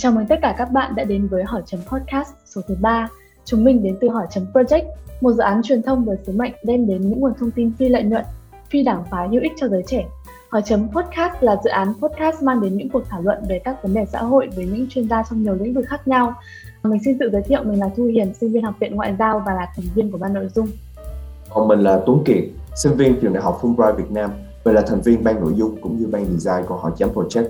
chào mừng tất cả các bạn đã đến với Hỏi chấm podcast số thứ 3. Chúng mình đến từ Hỏi chấm Project, một dự án truyền thông với sứ mệnh đem đến những nguồn thông tin phi lợi nhuận, phi đảng phái hữu ích cho giới trẻ. Hỏi chấm podcast là dự án podcast mang đến những cuộc thảo luận về các vấn đề xã hội với những chuyên gia trong nhiều lĩnh vực khác nhau. Mình xin tự giới thiệu mình là Thu Hiền, sinh viên học viện ngoại giao và là thành viên của ban nội dung. Còn mình là Tuấn Kiệt, sinh viên trường đại học Fulbright Việt Nam và là thành viên ban nội dung cũng như ban design của Hỏi chấm Project.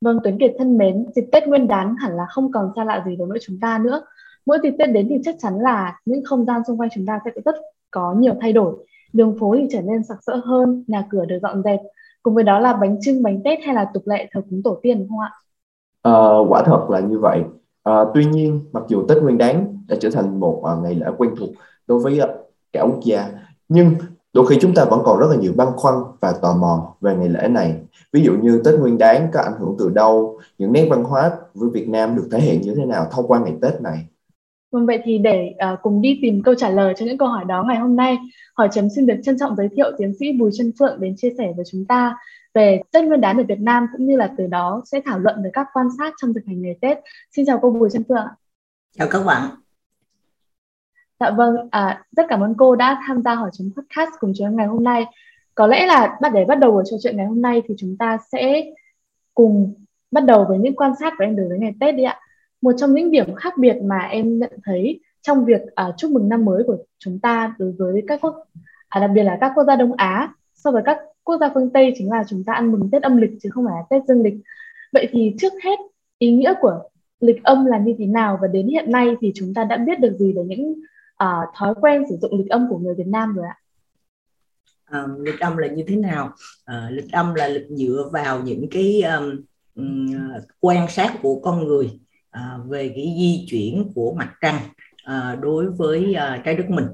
Vâng, Tuấn Kiệt thân mến, dịp Tết Nguyên đán hẳn là không còn xa lạ gì đối với chúng ta nữa. Mỗi dịp Tết đến thì chắc chắn là những không gian xung quanh chúng ta sẽ rất có nhiều thay đổi. Đường phố thì trở nên sặc sỡ hơn, nhà cửa được dọn dẹp. Cùng với đó là bánh trưng, bánh Tết hay là tục lệ thờ cúng tổ tiên không ạ? À, quả thật là như vậy. À, tuy nhiên, mặc dù Tết Nguyên đán đã trở thành một à, ngày lễ quen thuộc đối với à, cả quốc gia, nhưng đôi khi chúng ta vẫn còn rất là nhiều băn khoăn và tò mò về ngày lễ này ví dụ như tết nguyên đáng có ảnh hưởng từ đâu những nét văn hóa với việt nam được thể hiện như thế nào thông qua ngày tết này Vâng vậy thì để uh, cùng đi tìm câu trả lời cho những câu hỏi đó ngày hôm nay, hỏi chấm xin được trân trọng giới thiệu tiến sĩ Bùi Trân Phượng đến chia sẻ với chúng ta về Tết Nguyên đán ở Việt Nam cũng như là từ đó sẽ thảo luận về các quan sát trong thực hành ngày Tết. Xin chào cô Bùi Trân Phượng. Chào các bạn. Dạ vâng, à, rất cảm ơn cô đã tham gia hỏi chấm podcast cùng chúng em ngày hôm nay. Có lẽ là bắt để bắt đầu buổi trò chuyện ngày hôm nay thì chúng ta sẽ cùng bắt đầu với những quan sát của em đối với ngày Tết đi ạ. Một trong những điểm khác biệt mà em nhận thấy trong việc uh, chúc mừng năm mới của chúng ta đối với các quốc, à, đặc biệt là các quốc gia Đông Á so với các quốc gia phương Tây chính là chúng ta ăn mừng Tết âm lịch chứ không phải là Tết dương lịch. Vậy thì trước hết ý nghĩa của lịch âm là như thế nào và đến hiện nay thì chúng ta đã biết được gì về những uh, thói quen sử dụng lịch âm của người Việt Nam rồi ạ? Um, lịch âm là như thế nào? Uh, lịch âm là lịch dựa vào những cái um, um, quan sát của con người uh, về cái di chuyển của mặt trăng uh, đối với uh, trái đất mình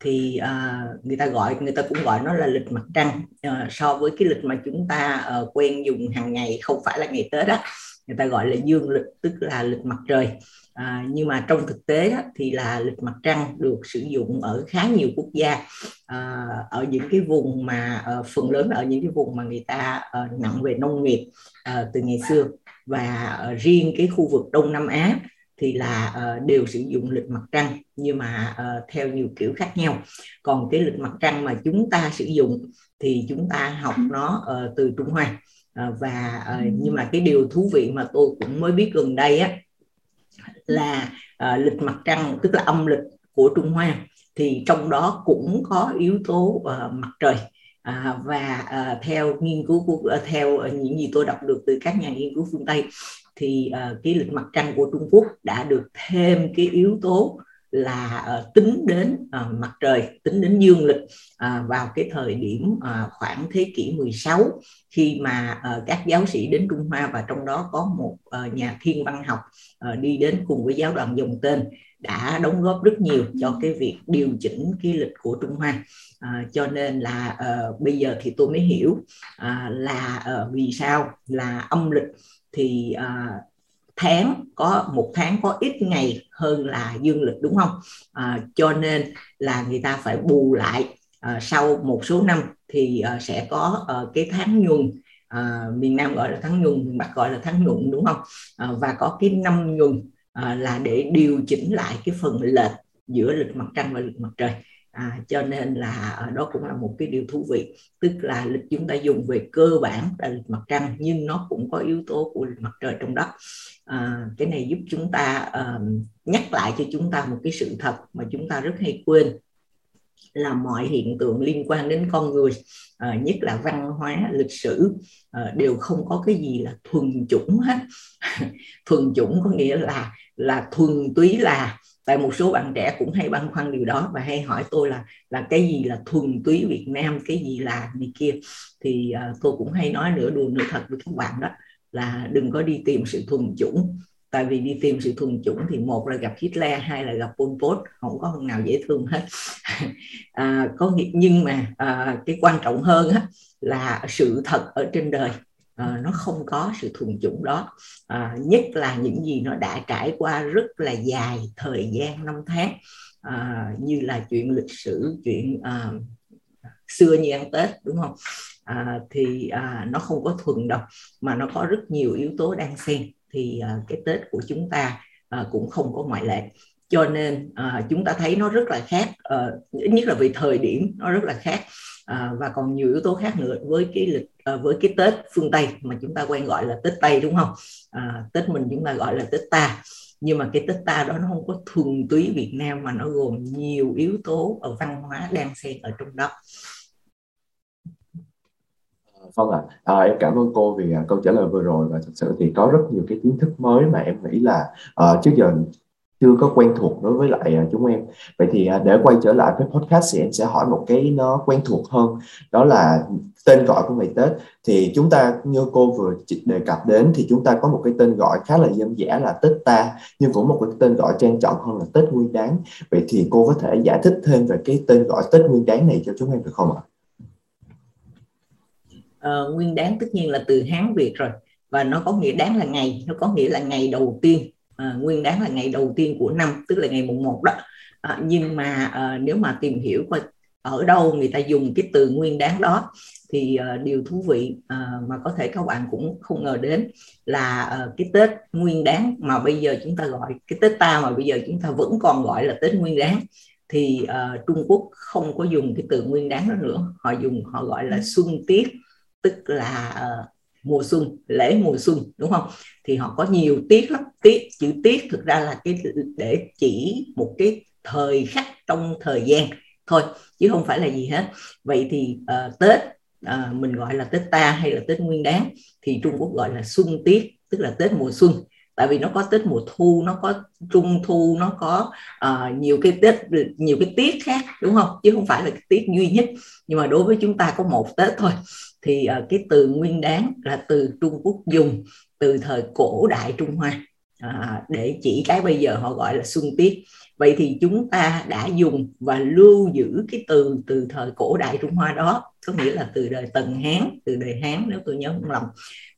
thì uh, người ta gọi người ta cũng gọi nó là lịch mặt trăng uh, so với cái lịch mà chúng ta uh, quen dùng hàng ngày không phải là ngày tết đó người ta gọi là dương lịch tức là lịch mặt trời à, nhưng mà trong thực tế đó, thì là lịch mặt trăng được sử dụng ở khá nhiều quốc gia. À, ở những cái vùng mà à, phần lớn ở những cái vùng mà người ta à, nặng về nông nghiệp à, từ ngày xưa. Và à, riêng cái khu vực Đông Nam Á thì là uh, đều sử dụng lịch mặt trăng nhưng mà uh, theo nhiều kiểu khác nhau. Còn cái lịch mặt trăng mà chúng ta sử dụng thì chúng ta học nó uh, từ Trung Hoa. Uh, và uh, nhưng mà cái điều thú vị mà tôi cũng mới biết gần đây á là uh, lịch mặt trăng tức là âm lịch của Trung Hoa. Thì trong đó cũng có yếu tố uh, mặt trời. À, và à, theo nghiên cứu của theo những gì tôi đọc được từ các nhà nghiên cứu phương Tây thì à, cái lịch mặt trăng của Trung Quốc đã được thêm cái yếu tố là uh, tính đến uh, mặt trời tính đến dương lịch uh, vào cái thời điểm uh, khoảng thế kỷ 16 khi mà uh, các giáo sĩ đến Trung Hoa và trong đó có một uh, nhà thiên văn học uh, đi đến cùng với giáo đoàn dòng tên đã đóng góp rất nhiều cho cái việc điều chỉnh cái lịch của Trung Hoa. À, cho nên là uh, bây giờ thì tôi mới hiểu uh, là uh, vì sao là âm lịch thì uh, tháng có một tháng có ít ngày hơn là dương lịch đúng không? À, cho nên là người ta phải bù lại à, sau một số năm thì à, sẽ có à, cái tháng nhuần. À, miền Nam gọi là tháng nhuần miền Bắc gọi là tháng nhuận đúng không? À, và có cái năm nhuần à, là để điều chỉnh lại cái phần lệch giữa lịch mặt trăng và lịch mặt trời à, cho nên là đó cũng là một cái điều thú vị. Tức là lịch chúng ta dùng về cơ bản là lịch mặt trăng nhưng nó cũng có yếu tố của lịch mặt trời trong đó à, cái này giúp chúng ta uh, nhắc lại cho chúng ta một cái sự thật mà chúng ta rất hay quên là mọi hiện tượng liên quan đến con người à, nhất là văn hóa lịch sử à, đều không có cái gì là thuần chủng hết. Thuần chủng có nghĩa là là thuần túy là tại một số bạn trẻ cũng hay băn khoăn điều đó và hay hỏi tôi là là cái gì là thuần túy Việt Nam cái gì là này kia. Thì ờ, uh, tôi cũng hay nói nửa đùa nửa thật với các bạn đó là đừng có đi tìm sự thuần chủng. Tại vì đi tìm sự thuần chủng thì một là gặp Hitler hai là gặp Pol Pot không có thằng nào dễ thương hết. À, có nghĩa nhưng mà à, cái quan trọng hơn á, là sự thật ở trên đời à, nó không có sự thuần chủng đó. À, nhất là những gì nó đã trải qua rất là dài thời gian năm tháng. À, như là chuyện lịch sử chuyện à, xưa như ăn tết đúng không? À, thì à, nó không có thuần đâu mà nó có rất nhiều yếu tố đang xen. Thì à, cái Tết của chúng ta à, cũng không có ngoại lệ. Cho nên à, chúng ta thấy nó rất là khác à, nhất là về thời điểm nó rất là khác à, và còn nhiều yếu tố khác nữa với cái lịch à, với cái Tết phương Tây mà chúng ta quen gọi là Tết Tây đúng không? À, Tết mình chúng ta gọi là Tết ta. Nhưng mà cái Tết ta đó nó không có thuần túy Việt Nam mà nó gồm nhiều yếu tố ở văn hóa đang xen ở trong đó. Vâng ạ, à. à, em cảm ơn cô vì à, câu trả lời vừa rồi và thật sự thì có rất nhiều cái kiến thức mới mà em nghĩ là à, trước giờ chưa có quen thuộc đối với lại à, chúng em. Vậy thì à, để quay trở lại với podcast thì em sẽ hỏi một cái nó quen thuộc hơn, đó là tên gọi của ngày Tết. Thì chúng ta như cô vừa đề cập đến thì chúng ta có một cái tên gọi khá là dân dã là Tết ta, nhưng cũng một cái tên gọi trang trọng hơn là Tết Nguyên Đán. Vậy thì cô có thể giải thích thêm về cái tên gọi Tết Nguyên Đán này cho chúng em được không ạ? uh, nguyên đáng tất nhiên là từ hán việt rồi và nó có nghĩa đáng là ngày nó có nghĩa là ngày đầu tiên uh, nguyên đáng là ngày đầu tiên của năm tức là ngày mùng một đó. Uh, nhưng mà uh, nếu mà tìm hiểu coi ở đâu người ta dùng cái từ nguyên đáng đó thì uh, điều thú vị uh, mà có thể các bạn cũng không ngờ đến là uh, cái Tết Nguyên Đáng mà bây giờ chúng ta gọi cái Tết ta mà bây giờ chúng ta vẫn còn gọi là Tết Nguyên Đáng thì uh, Trung Quốc không có dùng cái từ Nguyên Đáng đó nữa. Họ dùng họ gọi là Xuân Tiết tức là uh, mùa xuân lễ mùa xuân đúng không? Thì họ có nhiều tiết lắm. Tiết chữ tiết thực ra là cái để chỉ một cái thời khắc trong thời gian thôi chứ không phải là gì hết. Vậy thì uh, tết uh, mình gọi là tết ta hay là tết nguyên đáng thì trung quốc gọi là xuân tiết tức là tết mùa xuân. Tại vì nó có tết mùa thu nó có trung thu nó có uh, nhiều cái tết nhiều cái tiết khác đúng không? Chứ không phải là cái tiết duy nhất. Nhưng mà đối với chúng ta có một tết thôi thì uh, cái từ nguyên đáng là từ trung quốc dùng từ thời cổ đại trung hoa. À, để chỉ cái bây giờ họ gọi là xuân tiết. Vậy thì chúng ta đã dùng và lưu giữ cái từ từ thời cổ đại trung hoa đó có nghĩa là từ đời tần hán từ đời hán nếu tôi nhớ không lầm.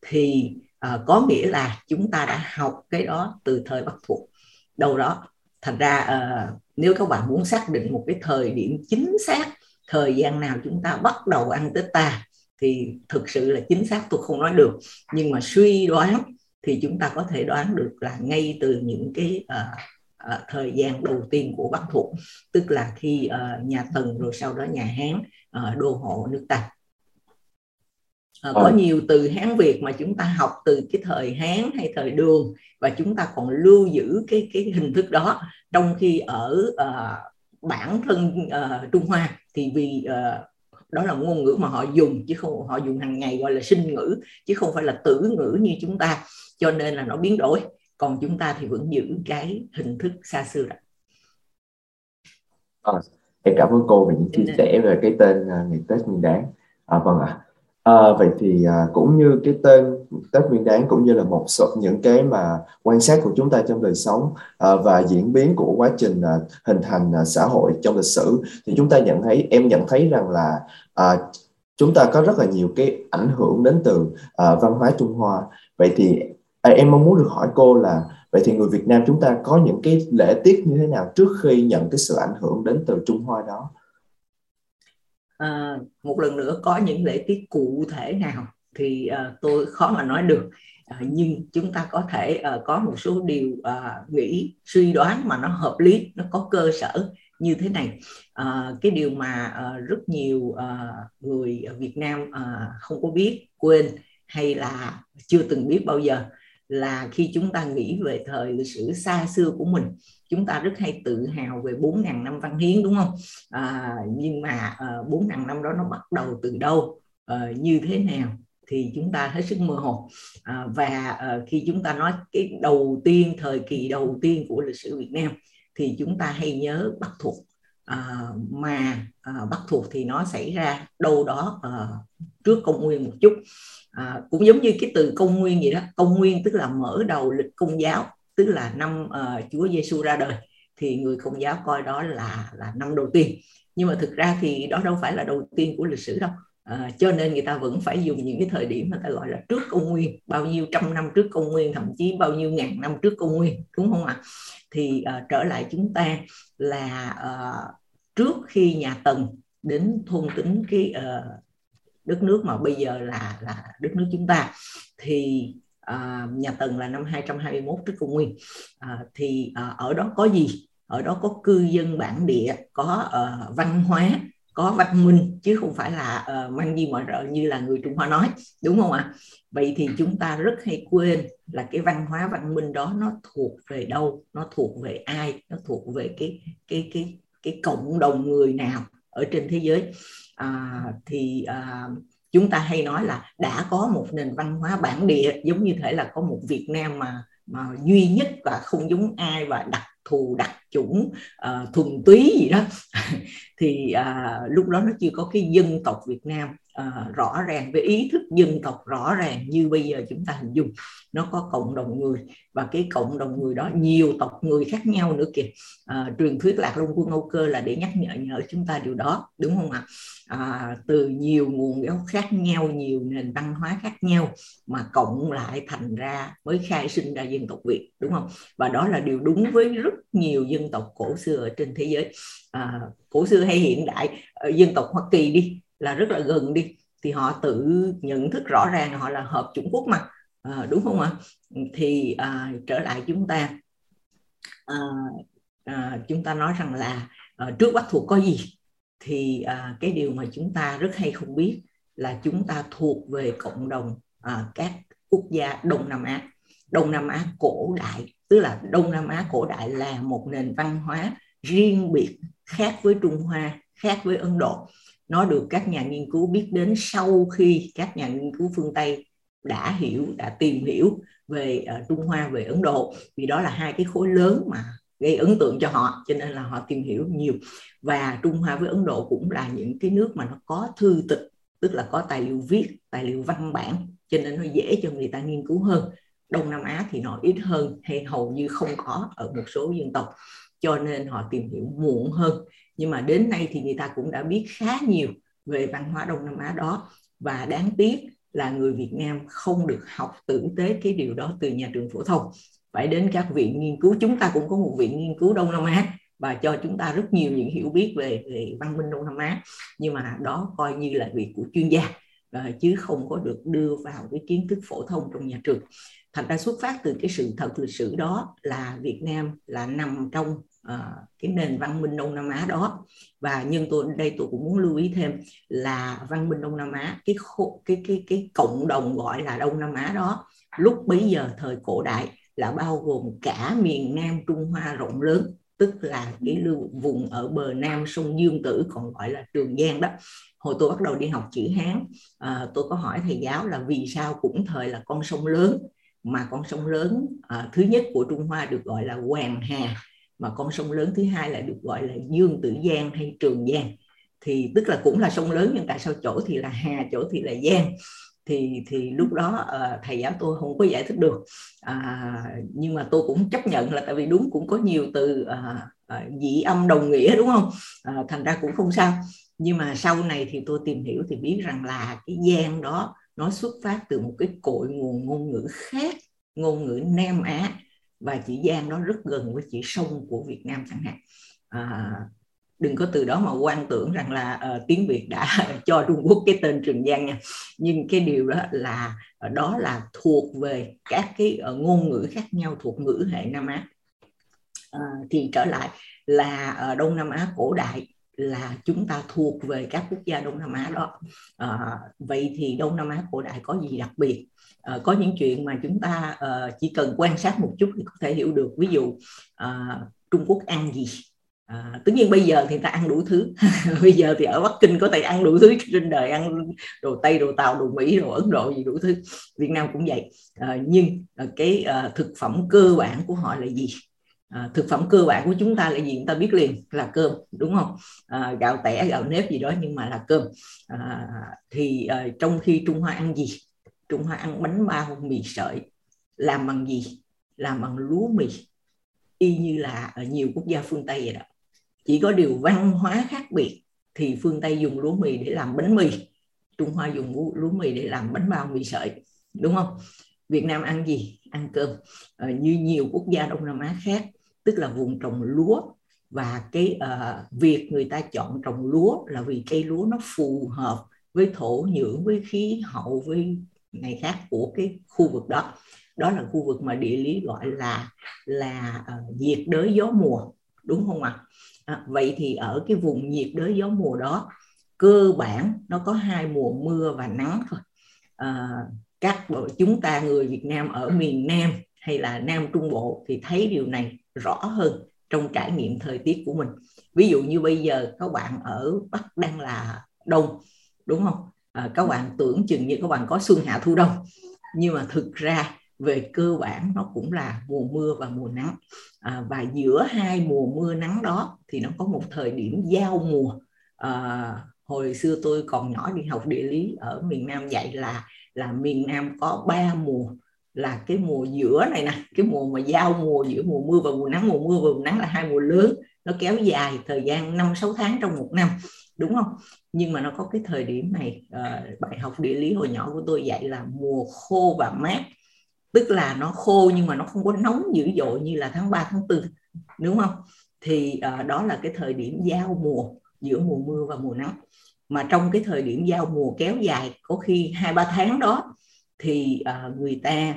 Thì à, có nghĩa là chúng ta đã học cái đó từ thời bắc thuộc đâu đó thành ra à, nếu các bạn muốn xác định một cái thời điểm chính xác thời gian nào chúng ta bắt đầu ăn tết ta thì thực sự là chính xác tôi không nói được. Nhưng mà suy đoán thì chúng ta có thể đoán được là ngay từ những cái uh, uh, thời gian đầu tiên của Bắc thuộc tức là khi uh, nhà Tần rồi sau đó nhà Hán uh, đô hộ nước ta. À, có nhiều từ Hán Việt mà chúng ta học từ cái thời Hán hay thời Đường và chúng ta còn lưu giữ cái cái hình thức đó trong khi ở uh, bản thân uh, Trung Hoa. Thì vì uh, đó là ngôn ngữ mà họ dùng chứ không họ dùng hàng ngày gọi là sinh ngữ chứ không phải là tử ngữ như chúng ta. Cho nên là nó biến đổi. Còn chúng ta thì vẫn giữ cái hình thức xa xưa đó. À, em cảm ơn cô về những chia sẻ về cái tên uh, ngày Tết Nguyên Đán. À, vâng ạ. À. À, vậy thì à, cũng như cái tên Tết Nguyên Đán cũng như là một số những cái mà quan sát của chúng ta trong đời sống à, và diễn biến của quá trình à, hình thành à, xã hội trong lịch sử thì chúng ta nhận thấy em nhận thấy rằng là à, chúng ta có rất là nhiều cái ảnh hưởng đến từ à, văn hóa Trung Hoa. Vậy thì à, em mong muốn được hỏi cô là vậy thì người Việt Nam chúng ta có những cái lễ tiết như thế nào trước khi nhận cái sự ảnh hưởng đến từ Trung Hoa đó? À, một lần nữa có những lễ tiết cụ thể nào? Thì uh, tôi khó mà nói được. Uh, nhưng chúng ta có thể uh, có một số điều uh, nghĩ suy đoán mà nó hợp lý nó có cơ sở như thế này. À, cái điều mà à, rất nhiều à, người ở Việt Nam à, không có biết quên hay là chưa từng biết bao giờ là khi chúng ta nghĩ về thời lịch sử xa xưa của mình chúng ta rất hay tự hào về 4.000 năm văn hiến đúng không? À, nhưng mà à, 4.000 năm đó nó bắt đầu từ đâu à, như thế nào? Thì chúng ta hết sức mơ hồ. À, và à, khi chúng ta nói cái đầu tiên thời kỳ đầu tiên của lịch sử Việt Nam thì chúng ta hay nhớ Bắc thuộc. À, mà à, Bắc thuộc thì nó xảy ra đâu đó à, trước công nguyên một chút. À, cũng giống như cái từ công nguyên vậy đó. Công nguyên tức là mở đầu lịch công giáo tức là năm à, Chúa Giêsu ra đời thì người công giáo coi đó là là năm đầu tiên. Nhưng mà thực ra thì đó đâu phải là đầu tiên của lịch sử đâu à, cho nên người ta vẫn phải dùng những cái thời điểm mà ta gọi là trước công nguyên bao nhiêu trăm năm trước công nguyên thậm chí bao nhiêu ngàn năm trước công nguyên đúng không ạ? Thì uh, trở lại chúng ta là uh, trước khi nhà tần đến thôn tính cái uh, đất nước mà bây giờ là là đất nước chúng ta thì à, nhà Tần là năm 221 trước công nguyên. À, thì à, ở đó có gì? Ở đó có cư dân bản địa có uh, văn hóa có văn minh chứ không phải là ờ, uh, mang gì mà rợ như là người Trung Hoa nói đúng không ạ? Vậy thì chúng ta rất hay quên là cái văn hóa văn minh đó nó thuộc về đâu nó thuộc về ai nó thuộc về cái cái cái cái cộng đồng người nào ở trên thế giới. À, thì à, chúng ta hay nói là đã có một nền văn hóa bản địa giống như thể là có một Việt Nam mà mà duy nhất và không giống ai và đặc thù đặc chủng uh, thuần túy gì đó. Thì uh, lúc đó nó chưa có cái dân tộc Việt Nam uh, rõ ràng về ý thức dân tộc rõ ràng như bây giờ chúng ta hình dung nó có cộng đồng người và cái cộng đồng người đó nhiều tộc người khác nhau nữa kìa. Ờ, à, truyền thuyết lạc long quân âu cơ là để nhắc nhở nhở chúng ta điều đó đúng không ạ? À, từ nhiều nguồn gốc khác nhau nhiều nền văn hóa khác nhau mà cộng lại thành ra mới khai sinh ra dân tộc việt đúng không? Và đó là điều đúng với rất nhiều dân tộc cổ xưa ở trên thế giới. À, cổ xưa hay hiện đại dân tộc hoa kỳ đi là rất là gần đi thì họ tự nhận thức rõ ràng họ là hợp chủng quốc mà. À, đúng không ạ? Thì à, trở lại chúng ta à, à, chúng ta nói rằng là à, trước bắt thuộc có gì? Thì à, cái điều mà chúng ta rất hay không biết là chúng ta thuộc về cộng đồng à, các quốc gia Đông Nam Á. Đông Nam Á cổ đại tức là Đông Nam Á cổ đại là một nền văn hóa riêng biệt khác với Trung Hoa khác với Ấn Độ nó được các nhà nghiên cứu biết đến sau khi các nhà nghiên cứu phương Tây đã hiểu đã tìm hiểu về uh, Trung Hoa về Ấn Độ. Vì đó là hai cái khối lớn mà gây ấn tượng cho họ cho nên là họ tìm hiểu nhiều. Và Trung Hoa với Ấn Độ cũng là những cái nước mà nó có thư tịch tức là có tài liệu viết tài liệu văn bản cho nên nó dễ cho người ta nghiên cứu hơn. Đông Nam Á thì nó ít hơn hay hầu như không có ở một số dân tộc cho nên họ tìm hiểu muộn hơn nhưng mà đến nay thì người ta cũng đã biết khá nhiều về văn hóa Đông Nam Á đó. Và đáng tiếc là người Việt Nam không được học tử tế cái điều đó từ nhà trường phổ thông. Phải đến các viện nghiên cứu. Chúng ta cũng có một viện nghiên cứu Đông Nam Á và cho chúng ta rất nhiều những hiểu biết về, về văn minh Đông Nam Á. Nhưng mà đó coi như là việc của chuyên gia ờ, chứ không có được đưa vào cái kiến thức phổ thông trong nhà trường. Thành ra xuất phát từ cái sự thật lịch sử đó là Việt Nam là nằm trong uh, cái nền văn minh Đông Nam Á đó. Và nhưng tôi đây tôi cũng muốn lưu ý thêm là văn minh Đông Nam Á cái cái cái cái cộng đồng gọi là Đông Nam Á đó lúc bấy giờ thời cổ đại là bao gồm cả miền Nam Trung Hoa rộng lớn tức là cái lưu vùng ở bờ nam sông Dương Tử còn gọi là Trường Giang đó. Hồi tôi bắt đầu đi học chữ Hán à, tôi có hỏi thầy giáo là vì sao cũng thời là con sông lớn mà con sông lớn à, thứ nhất của Trung Hoa được gọi là Hoàng Hà mà con sông lớn thứ hai lại được gọi là Dương Tử Giang hay Trường Giang. Thì tức là cũng là sông lớn nhưng tại sao chỗ thì là Hà chỗ thì là Giang? Thì thì lúc đó uh, thầy giáo tôi không có giải thích được. À, nhưng mà tôi cũng chấp nhận là tại vì đúng cũng có nhiều từ uh, uh, dị âm đồng nghĩa đúng không? Uh, thành ra cũng không sao. Nhưng mà sau này thì tôi tìm hiểu thì biết rằng là cái gian đó nó xuất phát từ một cái cội nguồn ngôn ngữ khác ngôn ngữ Nam Á và chữ Giang đó rất gần với chữ sông của Việt Nam chẳng hạn. À, đừng có từ đó mà quan tưởng rằng là uh, tiếng Việt đã cho Trung Quốc cái tên Trường Giang nha. Nhưng cái điều đó là ờ, đó là thuộc về các cái uh, ngôn ngữ khác nhau thuộc ngữ hệ Nam Á. Uh, thì trở lại là ở uh, Đông Nam Á cổ đại là chúng ta thuộc về các quốc gia Đông Nam Á đó. À, vậy thì Đông Nam Á cổ đại có gì đặc biệt? À, có những chuyện mà chúng ta à, chỉ cần quan sát một chút thì có thể hiểu được. Ví dụ à, Trung Quốc ăn gì? À, tất nhiên bây giờ thì ta ăn đủ thứ. Bây giờ thì ở Bắc Kinh có thể ăn đủ thứ trên đời ăn đồ Tây đồ Tàu đồ Mỹ đồ Ấn Độ gì đủ thứ. Việt Nam cũng vậy. À, nhưng à, cái à, thực phẩm cơ bản của họ là gì? À, thực phẩm cơ bản của chúng ta là gì? Chúng ta biết liền là cơm đúng không? À, gạo tẻ gạo nếp gì đó nhưng mà là cơm. À, thì à, trong khi Trung Hoa ăn gì? Trung Hoa ăn bánh bao mì sợi. Làm bằng gì? Làm bằng lúa mì. Y như là ở nhiều quốc gia phương Tây vậy đó. Chỉ có điều văn hóa khác biệt thì phương Tây dùng lúa mì để làm bánh mì. Trung Hoa dùng lúa mì để làm bánh bao mì sợi đúng không? Việt Nam ăn gì? Ăn cơm. À, như nhiều quốc gia Đông Nam Á khác tức là vùng trồng lúa và cái uh, việc người ta chọn trồng lúa là vì cây lúa nó phù hợp với thổ nhưỡng với khí hậu với ngày khác của cái khu vực đó. Đó là khu vực mà địa lý gọi là là uh, nhiệt đới gió mùa đúng không ạ? À? vậy thì ở cái vùng nhiệt đới gió mùa đó cơ bản nó có hai mùa mưa và nắng thôi. À, các chúng ta người Việt Nam ở miền Nam hay là Nam Trung Bộ thì thấy điều này rõ hơn trong trải nghiệm thời tiết của mình. Ví dụ như bây giờ các bạn ở Bắc đang là đông đúng không? À, các bạn tưởng chừng như các bạn có xuân hạ thu đông. Nhưng mà thực ra về cơ bản nó cũng là mùa mưa và mùa nắng. À, và giữa hai mùa mưa nắng đó thì nó có một thời điểm giao mùa. À, hồi xưa tôi còn nhỏ đi học địa lý ở miền Nam dạy là là miền Nam có ba mùa là cái mùa giữa này nè cái mùa mà giao mùa giữa mùa mưa và mùa nắng mùa mưa và mùa nắng là hai mùa lớn nó kéo dài thời gian năm sáu tháng trong một năm đúng không? Nhưng mà nó có cái thời điểm này uh, bài học địa lý hồi nhỏ của tôi dạy là mùa khô và mát tức là nó khô nhưng mà nó không có nóng dữ dội như là tháng 3 tháng 4 đúng không? Thì uh, đó là cái thời điểm giao mùa giữa mùa mưa và mùa nắng. Mà trong cái thời điểm giao mùa kéo dài có khi hai ba tháng đó thì uh, người ta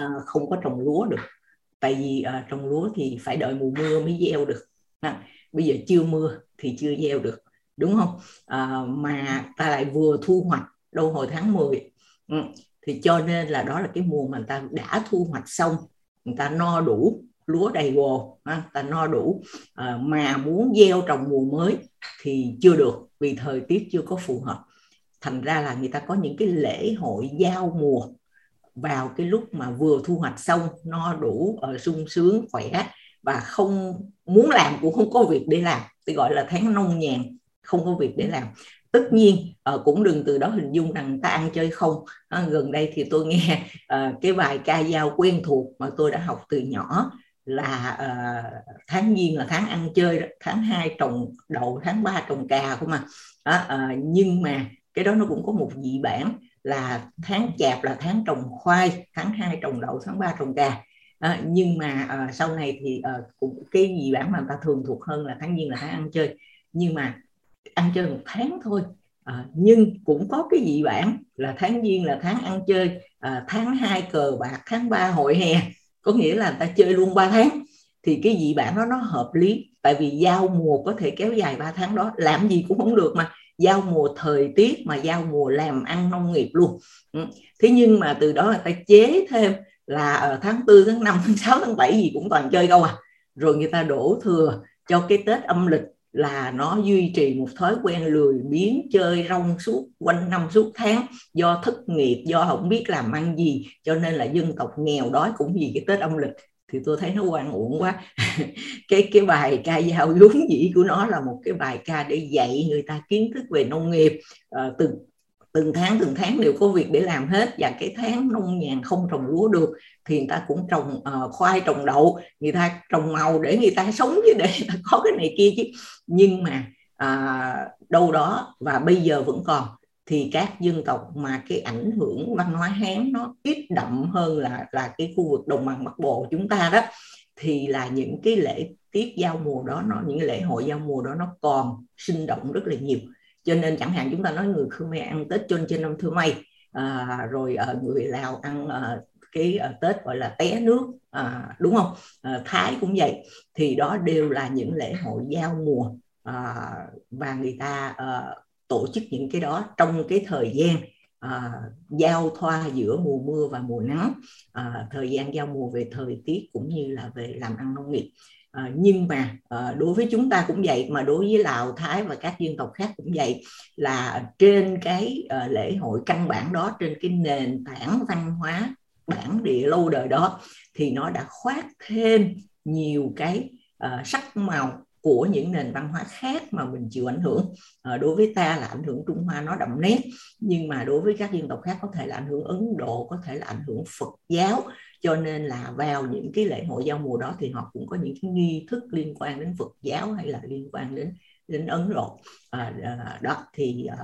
uh, không có trồng lúa được. Tại vì uh, trồng lúa thì phải đợi mùa mưa mới gieo được. À, bây giờ chưa mưa thì chưa gieo được đúng không? À, mà ta lại vừa thu hoạch đâu hồi tháng 10 ừ. thì cho nên là đó là cái mùa mà người ta đã thu hoạch xong người ta no đủ lúa đầy gồ ha, ta no đủ. À, mà muốn gieo trồng mùa mới thì chưa được vì thời tiết chưa có phù hợp thành ra là người ta có những cái lễ hội giao mùa vào cái lúc mà vừa thu hoạch xong no đủ ở sung sướng khỏe và không muốn làm cũng không có việc để làm thì gọi là tháng nông nhàn không có việc để làm tất nhiên ờ, cũng đừng từ đó hình dung rằng ta ăn chơi không à, gần đây thì tôi nghe ờ, cái bài ca dao quen thuộc mà tôi đã học từ nhỏ là uh, tháng giêng là tháng ăn chơi đó. tháng 2 trồng đậu tháng 3 trồng cà không mà à, uh, nhưng mà cái đó nó cũng có một dị bản là tháng chạp là tháng trồng khoai tháng 2 trồng đậu tháng 3 trồng cà à, nhưng mà à, sau này thì à, cũng cái dị bản mà người ta thường thuộc hơn là tháng giêng là tháng ăn chơi. Nhưng mà ăn chơi một tháng thôi. À, nhưng cũng có cái dị bản là tháng giêng là tháng ăn chơi à, tháng 2 cờ bạc tháng 3 hội hè. Có nghĩa là người ta chơi luôn 3 tháng. Thì cái dị bản đó nó hợp lý. Tại vì giao mùa có thể kéo dài 3 tháng đó làm gì cũng không được mà giao mùa thời tiết mà giao mùa làm ăn nông nghiệp luôn. Ừ. Thế nhưng mà từ đó người ta chế thêm là ở tháng 4, tháng 5, tháng 6, tháng 7 gì cũng toàn chơi đâu à. Rồi người ta đổ thừa cho cái Tết âm lịch là nó duy trì một thói quen lười biếng chơi rong suốt quanh năm suốt tháng do thất nghiệp do không biết làm ăn gì cho nên là dân tộc nghèo đói cũng vì cái tết âm lịch thì tôi thấy nó quan uổng quá. Cái cái bài ca dao vốn dĩ của nó là một cái bài ca để dạy người ta kiến thức về nông nghiệp. Ờ, à, từng từng tháng từng tháng đều có việc để làm hết và cái tháng nông nhàn không trồng lúa được thì người ta cũng trồng uh, khoai trồng đậu người ta trồng màu để người ta sống chứ để người ta có cái này kia chứ. Nhưng mà uh, đâu đó và bây giờ vẫn còn thì các dân tộc mà cái ảnh hưởng văn hóa hán nó ít đậm hơn là là cái khu vực đồng bằng bắc bộ chúng ta đó thì là những cái lễ tiết giao mùa đó nó những cái lễ hội giao mùa đó nó còn sinh động rất là nhiều. Cho nên chẳng hạn chúng ta nói người Khmer ăn Tết chôn trên năm thưa mây à, rồi ở người Lào ăn à, cái à, Tết gọi là té nước à, đúng không? À, Thái cũng vậy. Thì đó đều là những lễ hội giao mùa à, và người ta à, tổ chức những cái đó trong cái thời gian à, giao thoa giữa mùa mưa và mùa nắng. À, thời gian giao mùa về thời tiết cũng như là về làm ăn nông nghiệp. À, nhưng mà à, đối với chúng ta cũng vậy mà đối với lào thái và các dân tộc khác cũng vậy là trên cái à, lễ hội căn bản đó trên cái nền tảng văn hóa bản địa lâu đời đó thì nó đã khoác thêm nhiều cái uh, sắc màu của những nền văn hóa khác mà mình chịu ảnh hưởng. À, đối với ta là ảnh hưởng Trung Hoa nó đậm nét nhưng mà đối với các dân tộc khác có thể là ảnh hưởng Ấn Độ có thể là ảnh hưởng Phật giáo. Cho nên là vào những cái lễ hội giao mùa đó thì họ cũng có những cái nghi thức liên quan đến Phật giáo hay là liên quan đến đến Ấn Độ. À, đó thì à,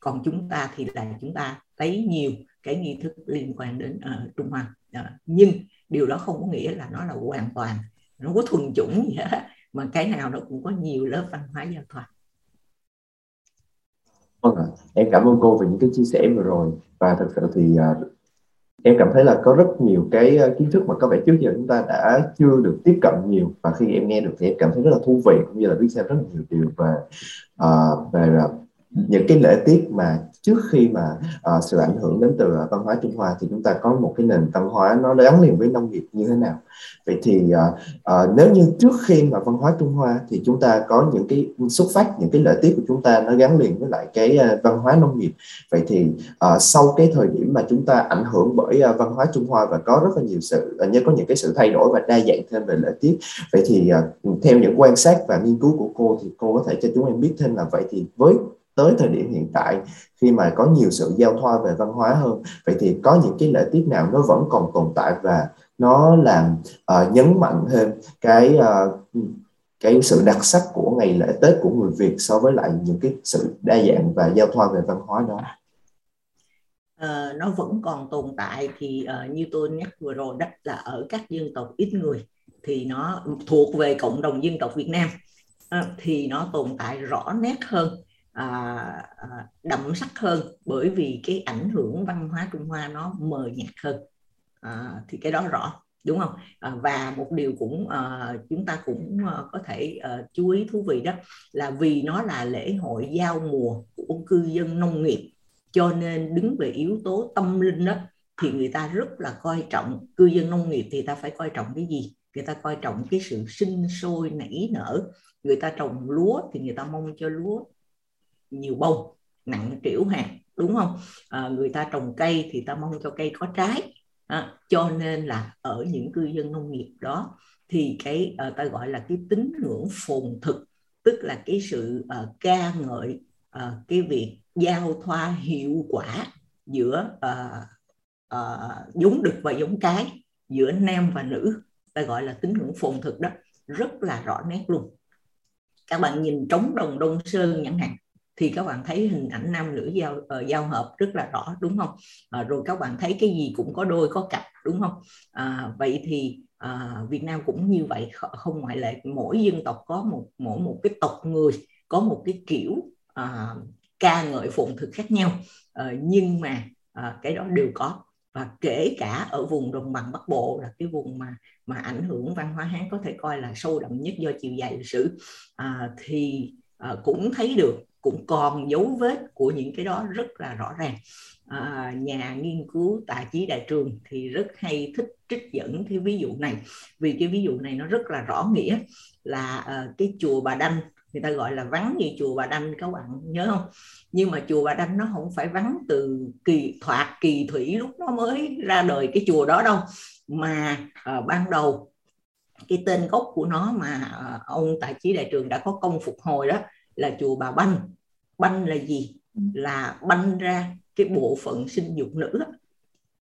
còn chúng ta thì là chúng ta thấy nhiều cái nghi thức liên quan đến uh, Trung Hoa. À, nhưng điều đó không có nghĩa là nó là hoàn toàn nó có thuần chủng gì hết mà cái nào nó cũng có nhiều lớp văn hóa giao thoa. Vâng ạ, em cảm ơn cô về những cái chia sẻ vừa rồi. Và thật sự thì uh, em cảm thấy là có rất nhiều cái à, kiến thức mà có vẻ trước giờ chúng ta đã chưa được tiếp cận nhiều. Và khi em nghe được thì em cảm thấy rất là thú vị cũng như là biết xem rất là nhiều điều về uh, về uh, những cái lễ tiết mà trước khi mà uh, sự ảnh hưởng đến từ uh, văn hóa Trung Hoa thì chúng ta có một cái nền văn hóa nó gắn liền với nông nghiệp như thế nào. Vậy thì uh, uh, nếu như trước khi mà văn hóa Trung Hoa thì chúng ta có những cái xuất phát những cái lễ tiết của chúng ta nó gắn liền với lại cái uh, văn hóa nông nghiệp. Vậy thì uh, sau cái thời điểm mà chúng ta ảnh hưởng bởi uh, văn hóa Trung Hoa và có rất là nhiều sự uh, như có những cái sự thay đổi và đa dạng thêm về lễ tiết vậy thì uh, theo những quan sát và nghiên cứu của cô thì cô có thể cho chúng em biết thêm là vậy thì với tới thời điểm hiện tại khi mà có nhiều sự giao thoa về văn hóa hơn vậy thì có những cái lễ tiết nào nó vẫn còn tồn tại và nó làm uh, nhấn mạnh thêm cái uh, cái sự đặc sắc của ngày lễ Tết của người Việt so với lại những cái sự đa dạng và giao thoa về văn hóa đó? Uh, nó vẫn còn tồn tại thì uh, như tôi nhắc vừa rồi đó là ở các dân tộc ít người thì nó thuộc về cộng đồng dân tộc Việt Nam. Uh, thì nó tồn tại rõ nét hơn. À, à, đậm sắc hơn bởi vì cái ảnh hưởng văn hóa Trung Hoa nó mờ nhạt hơn. À, thì cái đó rõ đúng không? À, và một điều cũng à, chúng ta cũng à, có thể à, chú ý thú vị đó là vì nó là lễ hội giao mùa của cư dân nông nghiệp cho nên đứng về yếu tố tâm linh đó thì người ta rất là coi trọng cư dân nông nghiệp thì ta phải coi trọng cái gì? Người ta coi trọng cái sự sinh sôi nảy nở. Người ta trồng lúa thì người ta mong cho lúa nhiều bông nặng triệu hạt đúng không? À, người ta trồng cây thì ta mong cho cây có trái. À, cho nên là ở những cư dân nông nghiệp đó thì cái à, ta gọi là cái tín ngưỡng phồn thực tức là cái sự à, ca ngợi à, cái việc giao thoa hiệu quả giữa à, à, giống đực và giống cái giữa nam và nữ ta gọi là tín ngưỡng phồn thực đó. Rất là rõ nét luôn. Các bạn nhìn trống đồng đông sơn chẳng hạn thì các bạn thấy hình ảnh nam nữ giao uh, giao hợp rất là rõ đúng không? À, rồi các bạn thấy cái gì cũng có đôi có cặp đúng không? À, vậy thì à, Việt Nam cũng như vậy không ngoại lệ mỗi dân tộc có một mỗi một cái tộc người có một cái kiểu à, ca ngợi phụng thực khác nhau. À, nhưng mà à, cái đó đều có. Và kể cả ở vùng đồng bằng Bắc Bộ là cái vùng mà mà ảnh hưởng văn hóa Hán có thể coi là sâu đậm nhất do chiều dài lịch sử. À, thì à, cũng thấy được cũng còn dấu vết của những cái đó rất là rõ ràng. À, nhà nghiên cứu tài chí đại trường thì rất hay thích trích dẫn cái ví dụ này vì cái ví dụ này nó rất là rõ nghĩa là uh, cái chùa bà đanh người ta gọi là vắng như chùa bà đanh các bạn nhớ không? Nhưng mà chùa bà đanh nó không phải vắng từ kỳ thoạt kỳ thủy lúc nó mới ra đời cái chùa đó đâu mà uh, ban đầu cái tên gốc của nó mà uh, ông tài chí đại trường đã có công phục hồi đó là chùa bà banh. Banh là gì? Ừ. là banh ra cái bộ phận sinh dục nữ.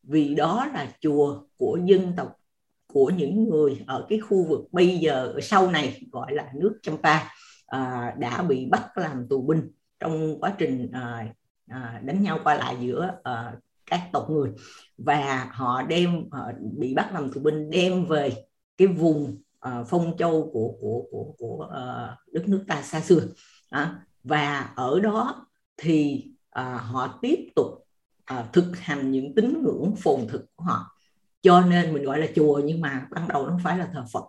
Vì đó là chùa của dân tộc của những người ở cái khu vực bây giờ sau này gọi là nước Champa à, đã bị bắt làm tù binh trong quá trình à, à, đánh nhau qua lại giữa à, các tộc người. Và họ đem à, bị bắt làm tù binh đem về cái vùng à, phong châu của của của của à, đất nước ta xa xưa à, và ở đó thì à, họ tiếp tục à, thực hành những tín ngưỡng phồn thực của họ cho nên mình gọi là chùa nhưng mà ban đầu nó không phải là thờ Phật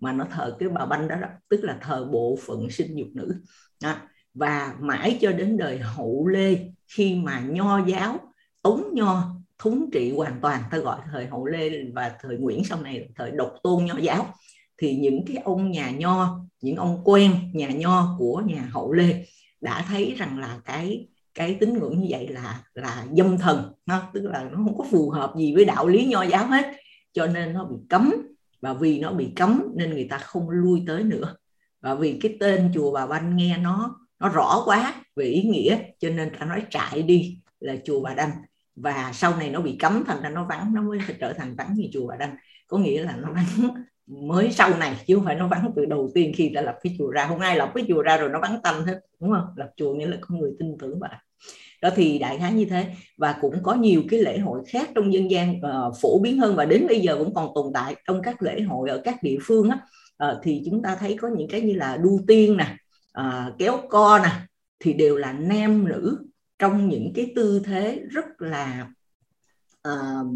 mà nó thờ cái bà banh đó, đó tức là thờ bộ phận sinh dục nữ đó. và mãi cho đến đời hậu lê khi mà nho giáo tống nho thống trị hoàn toàn ta gọi thời hậu lê và thời nguyễn sau này thời độc tôn nho giáo thì những cái ông nhà nho, những ông quen nhà nho của nhà hậu lê đã thấy rằng là cái cái tín ngưỡng như vậy là là dâm thần, ha? tức là nó không có phù hợp gì với đạo lý nho giáo hết. Cho nên nó bị cấm. Và vì nó bị cấm nên người ta không lui tới nữa. Và vì cái tên chùa bà Banh nghe nó nó rõ quá về ý nghĩa, cho nên ta nói trại đi là chùa bà Đanh. Và sau này nó bị cấm, thành ra nó vắng, nó mới trở thành vắng như chùa bà Đanh. Có nghĩa là nó vắng mới sau này chứ không phải nó vắng từ đầu tiên khi đã lập cái chùa ra. Không ai lập cái chùa ra rồi nó vắng tanh hết đúng không? Lập chùa nghĩa là có người tin tưởng vào đó thì đại khái như thế. Và cũng có nhiều cái lễ hội khác trong dân gian uh, phổ biến hơn và đến bây giờ cũng còn tồn tại trong các lễ hội ở các địa phương á. Uh, thì chúng ta thấy có những cái như là đu tiên nè uh, kéo co nè thì đều là nam nữ trong những cái tư thế rất là uh,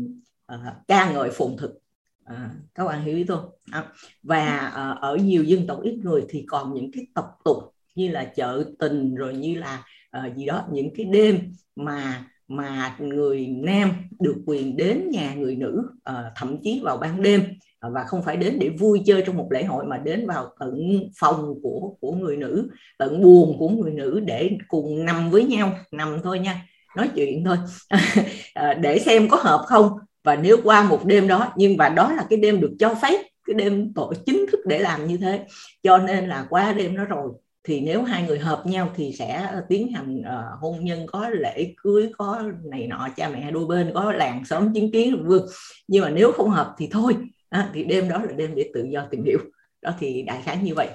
uh, ca ngợi phồn thực à, các bạn hiểu ý tôi. À, và uh, ở nhiều dân tộc ít người thì còn những cái tập tục như là chợ tình rồi như là uh, gì đó những cái đêm mà mà người nam được quyền đến nhà người nữ uh, thậm chí vào ban đêm và không phải đến để vui chơi trong một lễ hội mà đến vào tận phòng của của người nữ tận buồn của người nữ để cùng nằm với nhau nằm thôi nha nói chuyện thôi. Để xem có hợp không và nếu qua một đêm đó nhưng và đó là cái đêm được cho phép cái đêm tổ chính thức để làm như thế. Cho nên là qua đêm đó rồi thì nếu hai người hợp nhau thì sẽ ờ, tiến hành uh, hôn nhân có lễ cưới có này nọ cha mẹ đôi bên có làng xóm chứng kiến vương nhưng mà nếu không hợp thì thôi à, thì đêm đó là đêm để tự do tìm hiểu. Đó thì đại khái như vậy.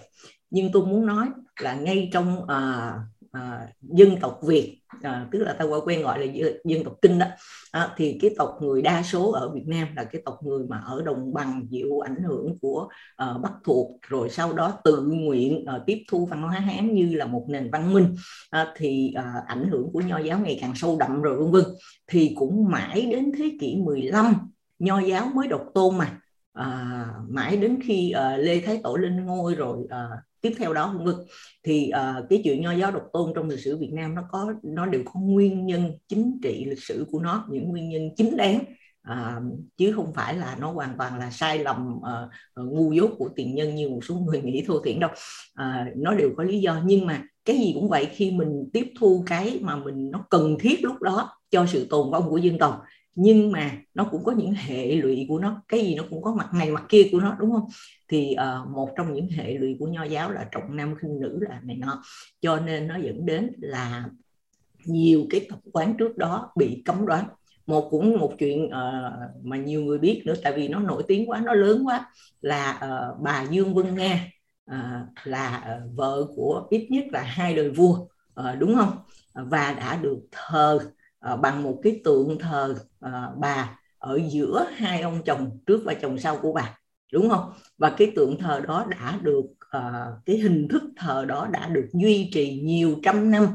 Nhưng tôi muốn nói là ngay trong uh, à, dân tộc Việt à, tức là ta qua quen gọi là dân tộc Kinh đó. À, thì cái tộc người đa số ở Việt Nam là cái tộc người mà ở đồng bằng chịu ảnh hưởng của à, Bắc thuộc rồi sau đó tự nguyện à, tiếp thu văn hóa Hán như là một nền văn minh. À, thì à, ảnh hưởng của nho giáo ngày càng sâu đậm rồi vân vân. Thì cũng mãi đến thế kỷ 15 nho giáo mới độc tôn mà à, mãi đến khi à, Lê Thái Tổ lên ngôi rồi à, tiếp theo đó vân vân thì à, cái chuyện nho giáo độc tôn trong lịch sử Việt Nam nó có nó đều có nguyên nhân chính trị lịch sử của nó những nguyên nhân chính đáng. À, chứ không phải là nó hoàn toàn là sai lầm à, ngu dốt của tiền nhân như một số người nghĩ thô thiển đâu. À, nó đều có lý do. Nhưng mà cái gì cũng vậy khi mình tiếp thu cái mà mình nó cần thiết lúc đó cho sự tồn vong của dân tộc nhưng mà nó cũng có những hệ lụy của nó cái gì nó cũng có mặt này mặt kia của nó đúng không? Thì uh, một trong những hệ lụy của nho giáo là trọng nam khinh nữ là này nọ. Cho nên nó dẫn đến là nhiều cái tập quán trước đó bị cấm đoán. Một cũng một chuyện uh, mà nhiều người biết nữa tại vì nó nổi tiếng quá nó lớn quá là uh, bà Dương Vân Nga uh, là uh, vợ của ít nhất là hai đời vua uh, đúng không? Và đã được thờ Ờ, bằng một cái tượng thờ ờ, bà ở giữa hai ông chồng trước và chồng sau của bà đúng không? Và cái tượng thờ đó đã được ờ, cái hình thức thờ đó đã được duy trì nhiều trăm năm.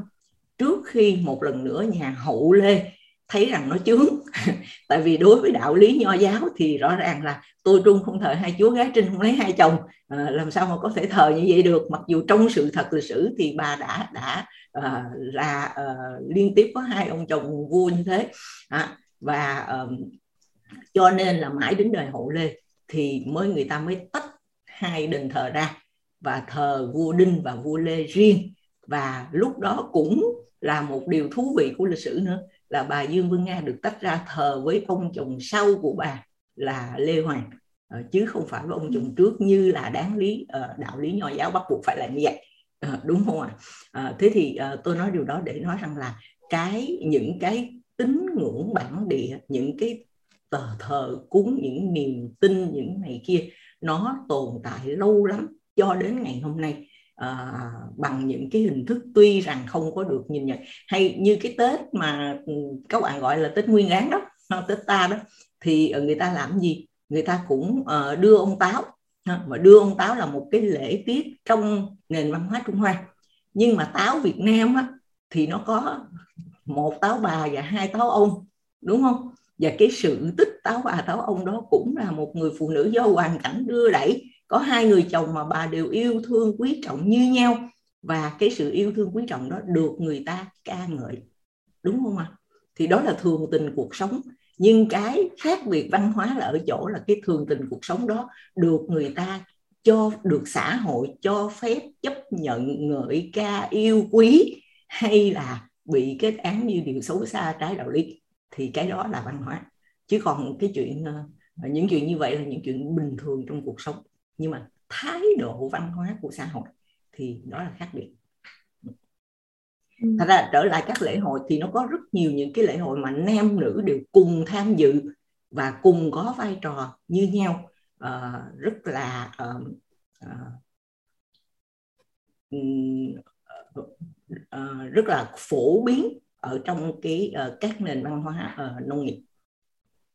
Trước khi một lần nữa nhà hậu lê thấy rằng nó chướng tại vì đối với đạo lý nho giáo thì rõ ràng là tôi trung không thờ hai chúa gái trinh không lấy hai chồng. À, làm sao mà có thể thờ như vậy được? Mặc dù trong sự thật lịch sử thì bà đã đã à, là à, liên tiếp có hai ông chồng vua như thế. À, và à, cho nên là mãi đến đời hậu lê thì mới người ta mới tách hai đền thờ ra và thờ vua đinh và vua lê riêng. Và lúc đó cũng là một điều thú vị của lịch sử nữa là bà Dương Vân Nga được tách ra thờ với ông chồng sau của bà là Lê Hoàng. Chứ không phải với ông chồng trước như là đáng lý đạo lý nho giáo bắt buộc phải là như vậy à, đúng không ạ? À? thế thì à, tôi nói điều đó để nói rằng là cái những cái tín ngưỡng bản địa những cái tờ thờ cúng những niềm tin những này kia nó tồn tại lâu lắm cho đến ngày hôm nay. À, bằng những cái hình thức tuy rằng không có được nhìn nhận. Hay như cái tết mà ừ, các bạn gọi là tết nguyên đáng đó tết ta đó thì người ta làm gì? Người ta cũng uh, đưa ông táo mà đưa ông táo là một cái lễ tiết trong nền văn hóa trung hoa. Nhưng mà táo việt nam á, thì nó có một táo bà và hai táo ông đúng không? Và cái sự tích táo bà táo ông đó cũng là một người phụ nữ do hoàn cảnh đưa đẩy. Có hai người chồng mà bà đều yêu thương quý trọng như nhau. Và cái sự yêu thương quý trọng đó được người ta ca ngợi. Đúng không ạ? À? thì đó là thường tình cuộc sống nhưng cái khác biệt văn hóa là ở chỗ là cái thường tình cuộc sống đó được người ta cho, được xã hội cho phép chấp nhận ngợi ca, yêu quý hay là bị kết án như điều xấu xa, trái đạo lý, thì cái đó là văn hóa chứ còn cái chuyện ờ, những chuyện như vậy là những chuyện bình thường trong cuộc sống nhưng mà thái độ văn hóa của xã hội thì đó là khác biệt thật ra trở lại các lễ hội thì nó có rất nhiều những cái lễ hội mà nam nữ đều cùng tham dự và cùng có vai trò như nhau. Uh, rất là uh, uh, uh, rất là phổ biến ở trong cái uh, các nền văn hóa uh, nông nghiệp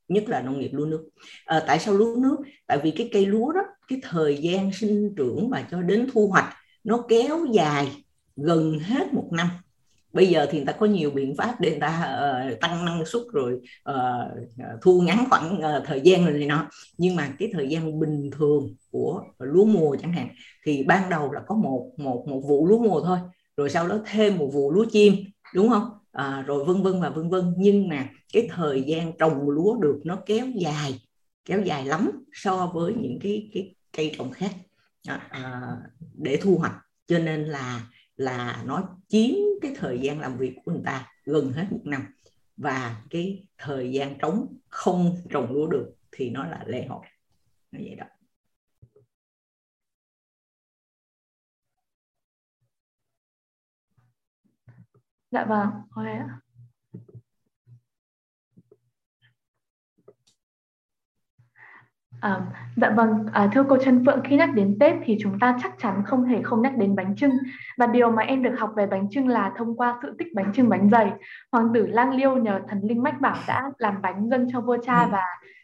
nhất là nông nghiệp lúa nước. À, tại sao lúa nước? Tại vì cái cây lúa đó cái thời gian sinh trưởng và cho đến thu hoạch nó kéo dài gần hết một năm bây giờ thì người ta có nhiều biện pháp để người ta uh, tăng năng suất rồi uh, thu ngắn khoảng uh, thời gian rồi này nọ. Nhưng mà cái thời gian bình thường của lúa mùa chẳng hạn thì ban đầu là có một một một vụ lúa mùa thôi rồi sau đó thêm một vụ lúa chim đúng không? À, rồi vân vân và vân vân. Nhưng mà cái thời gian trồng lúa được nó kéo dài kéo dài lắm so với những cái cái cây trồng khác. À, à, để thu hoạch. Cho nên là là nó chiếm cái thời gian làm việc của người ta gần hết một năm. Và cái thời gian trống không trồng lúa được thì nó là lễ hội. Như vậy đó. Dạ vâng okay ạ À, dạ vâng, à, thưa cô Trân Phượng, khi nhắc đến Tết thì chúng ta chắc chắn không thể không nhắc đến bánh trưng. Và điều mà em được học về bánh trưng là thông qua sự tích bánh trưng bánh dày. Hoàng tử Lang Liêu nhờ thần linh Mách Bảo đã làm bánh dâng cho vua cha ừ. và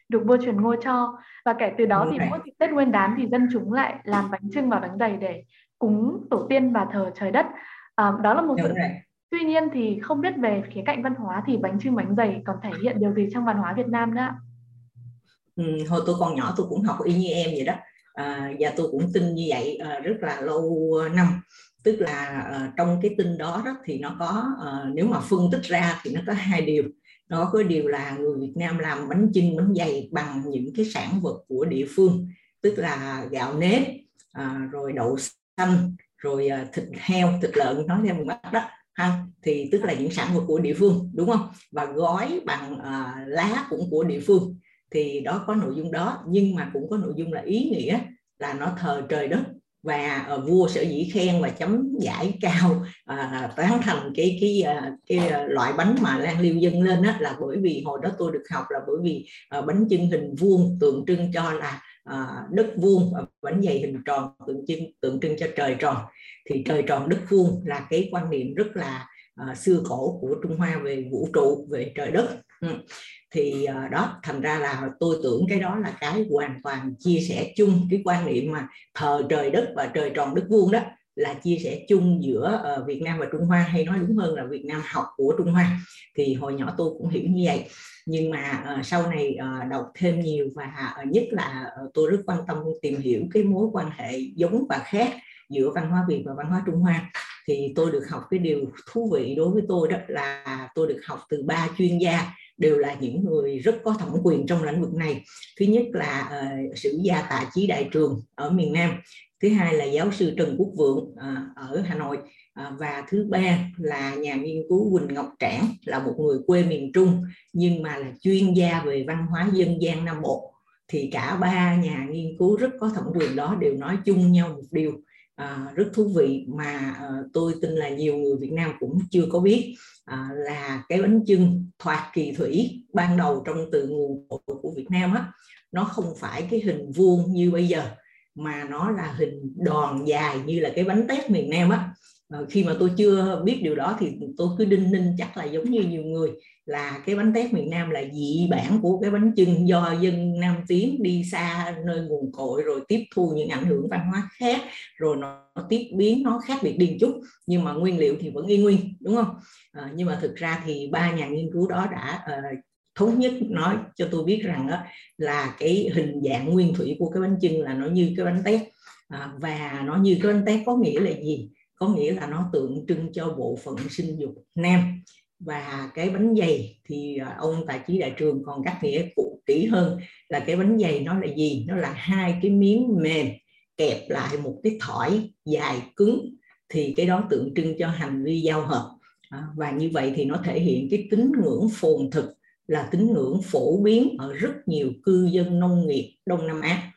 được vua truyền ngôi cho. Và kể từ đó thì mỗi dịp Tết Nguyên đán thì dân chúng lại làm bánh trưng và bánh dày để cúng tổ tiên và thờ trời đất. À, đó là một sự Tuy nhiên thì không biết về khía cạnh văn hóa thì bánh trưng bánh dày còn thể hiện điều gì trong văn hóa Việt Nam nữa ạ? Ừ, hồi tôi còn nhỏ tôi cũng học y như em vậy đó. À, và tôi cũng tin như vậy à, rất là lâu à, năm. Tức là à, trong cái tin đó đó thì nó có à, nếu mà phân tích ra thì nó có hai điều. Nó có điều là người Việt Nam làm bánh chưng bánh dày bằng những cái sản vật của địa phương. Tức là gạo nếp à, rồi đậu xanh rồi à, thịt heo thịt lợn nói theo một mắt đó ha. Thì tức là những sản vật của địa phương đúng không? Và gói bằng à, lá cũng của địa phương thì đó có nội dung đó nhưng mà cũng có nội dung là ý nghĩa là nó thờ trời đất. Và uh, vua sở dĩ khen và chấm giải cao uh, tán thành cái cái uh, cái loại bánh mà lan liêu dân lên á là bởi vì hồi đó tôi được học là bởi vì uh, bánh chưng hình vuông tượng trưng cho là uh, đất vuông và bánh dày hình tròn tượng trưng tượng trưng cho trời tròn. Thì trời tròn đất vuông là cái quan niệm rất là uh, xưa cổ của Trung Hoa về vũ trụ về trời đất. Ừ. thì ờ, đó, thành ra là tôi tưởng cái đó là cái hoàn toàn chia sẻ chung, cái quan niệm mà thờ trời đất và trời tròn đất vuông đó, là chia sẻ chung giữa ờ, Việt Nam và Trung Hoa, hay nói đúng hơn là Việt Nam học của Trung Hoa. Thì hồi nhỏ tôi cũng hiểu như vậy. Nhưng mà ờ, sau này đọc thêm nhiều và nhất là tôi rất quan tâm tìm hiểu cái mối quan hệ giống và khác giữa văn hóa Việt và văn hóa Trung Hoa, thì tôi được học cái điều thú vị đối với tôi đó là tôi được học từ ba chuyên gia đều là những người rất có thẩm quyền trong lĩnh vực này. Thứ nhất là ờ, uh, sử gia tạ chí đại trường ở miền nam thứ hai là giáo sư trần quốc vượng uh, ở hà nội uh, và thứ ba là nhà nghiên cứu quỳnh ngọc trảng là một người quê miền trung nhưng mà là chuyên gia về văn hóa dân gian nam bộ. Thì cả ba nhà nghiên cứu rất có thẩm quyền đó đều nói chung nhau một điều à, rất thú vị mà à, tôi tin là nhiều người Việt Nam cũng chưa có biết à, là cái bánh chưng thoạt kỳ thủy ban đầu trong từ nguồn cội của Việt Nam á nó không phải cái hình vuông như bây giờ mà nó là hình đòn dài như là cái bánh tét miền Nam á. Ờ, khi mà tôi chưa biết điều đó thì tôi cứ đinh ninh chắc là giống như nhiều người là cái bánh tét miền Nam là dị bản của cái bánh chưng do dân Nam Tiến đi xa nơi nguồn cội rồi tiếp thu những ảnh hưởng văn hóa khác rồi nó, nó tiếp biến nó khác biệt điên chút nhưng mà nguyên liệu thì vẫn y nguyên đúng không? À, nhưng mà thực ra thì ba nhà nghiên cứu đó đã uh, thống nhất nói cho tôi biết rằng đó là cái hình dạng nguyên thủy của cái bánh chưng là nó như cái bánh tét. À, và nó như cái bánh tét có nghĩa là gì? Có nghĩa là nó tượng trưng cho bộ phận sinh dục nam. Và cái bánh dày thì à, ông tài trí đại trường còn cắt nghĩa cụ kỹ hơn là cái bánh dày nó là gì? Nó là hai cái miếng mềm kẹp lại một cái thỏi dài cứng thì cái đó tượng trưng cho hành vi giao hợp. À, và như vậy thì nó thể hiện cái tín ngưỡng phồn thực, là tín ngưỡng phổ biến ở rất nhiều cư dân nông nghiệp Đông Nam Á.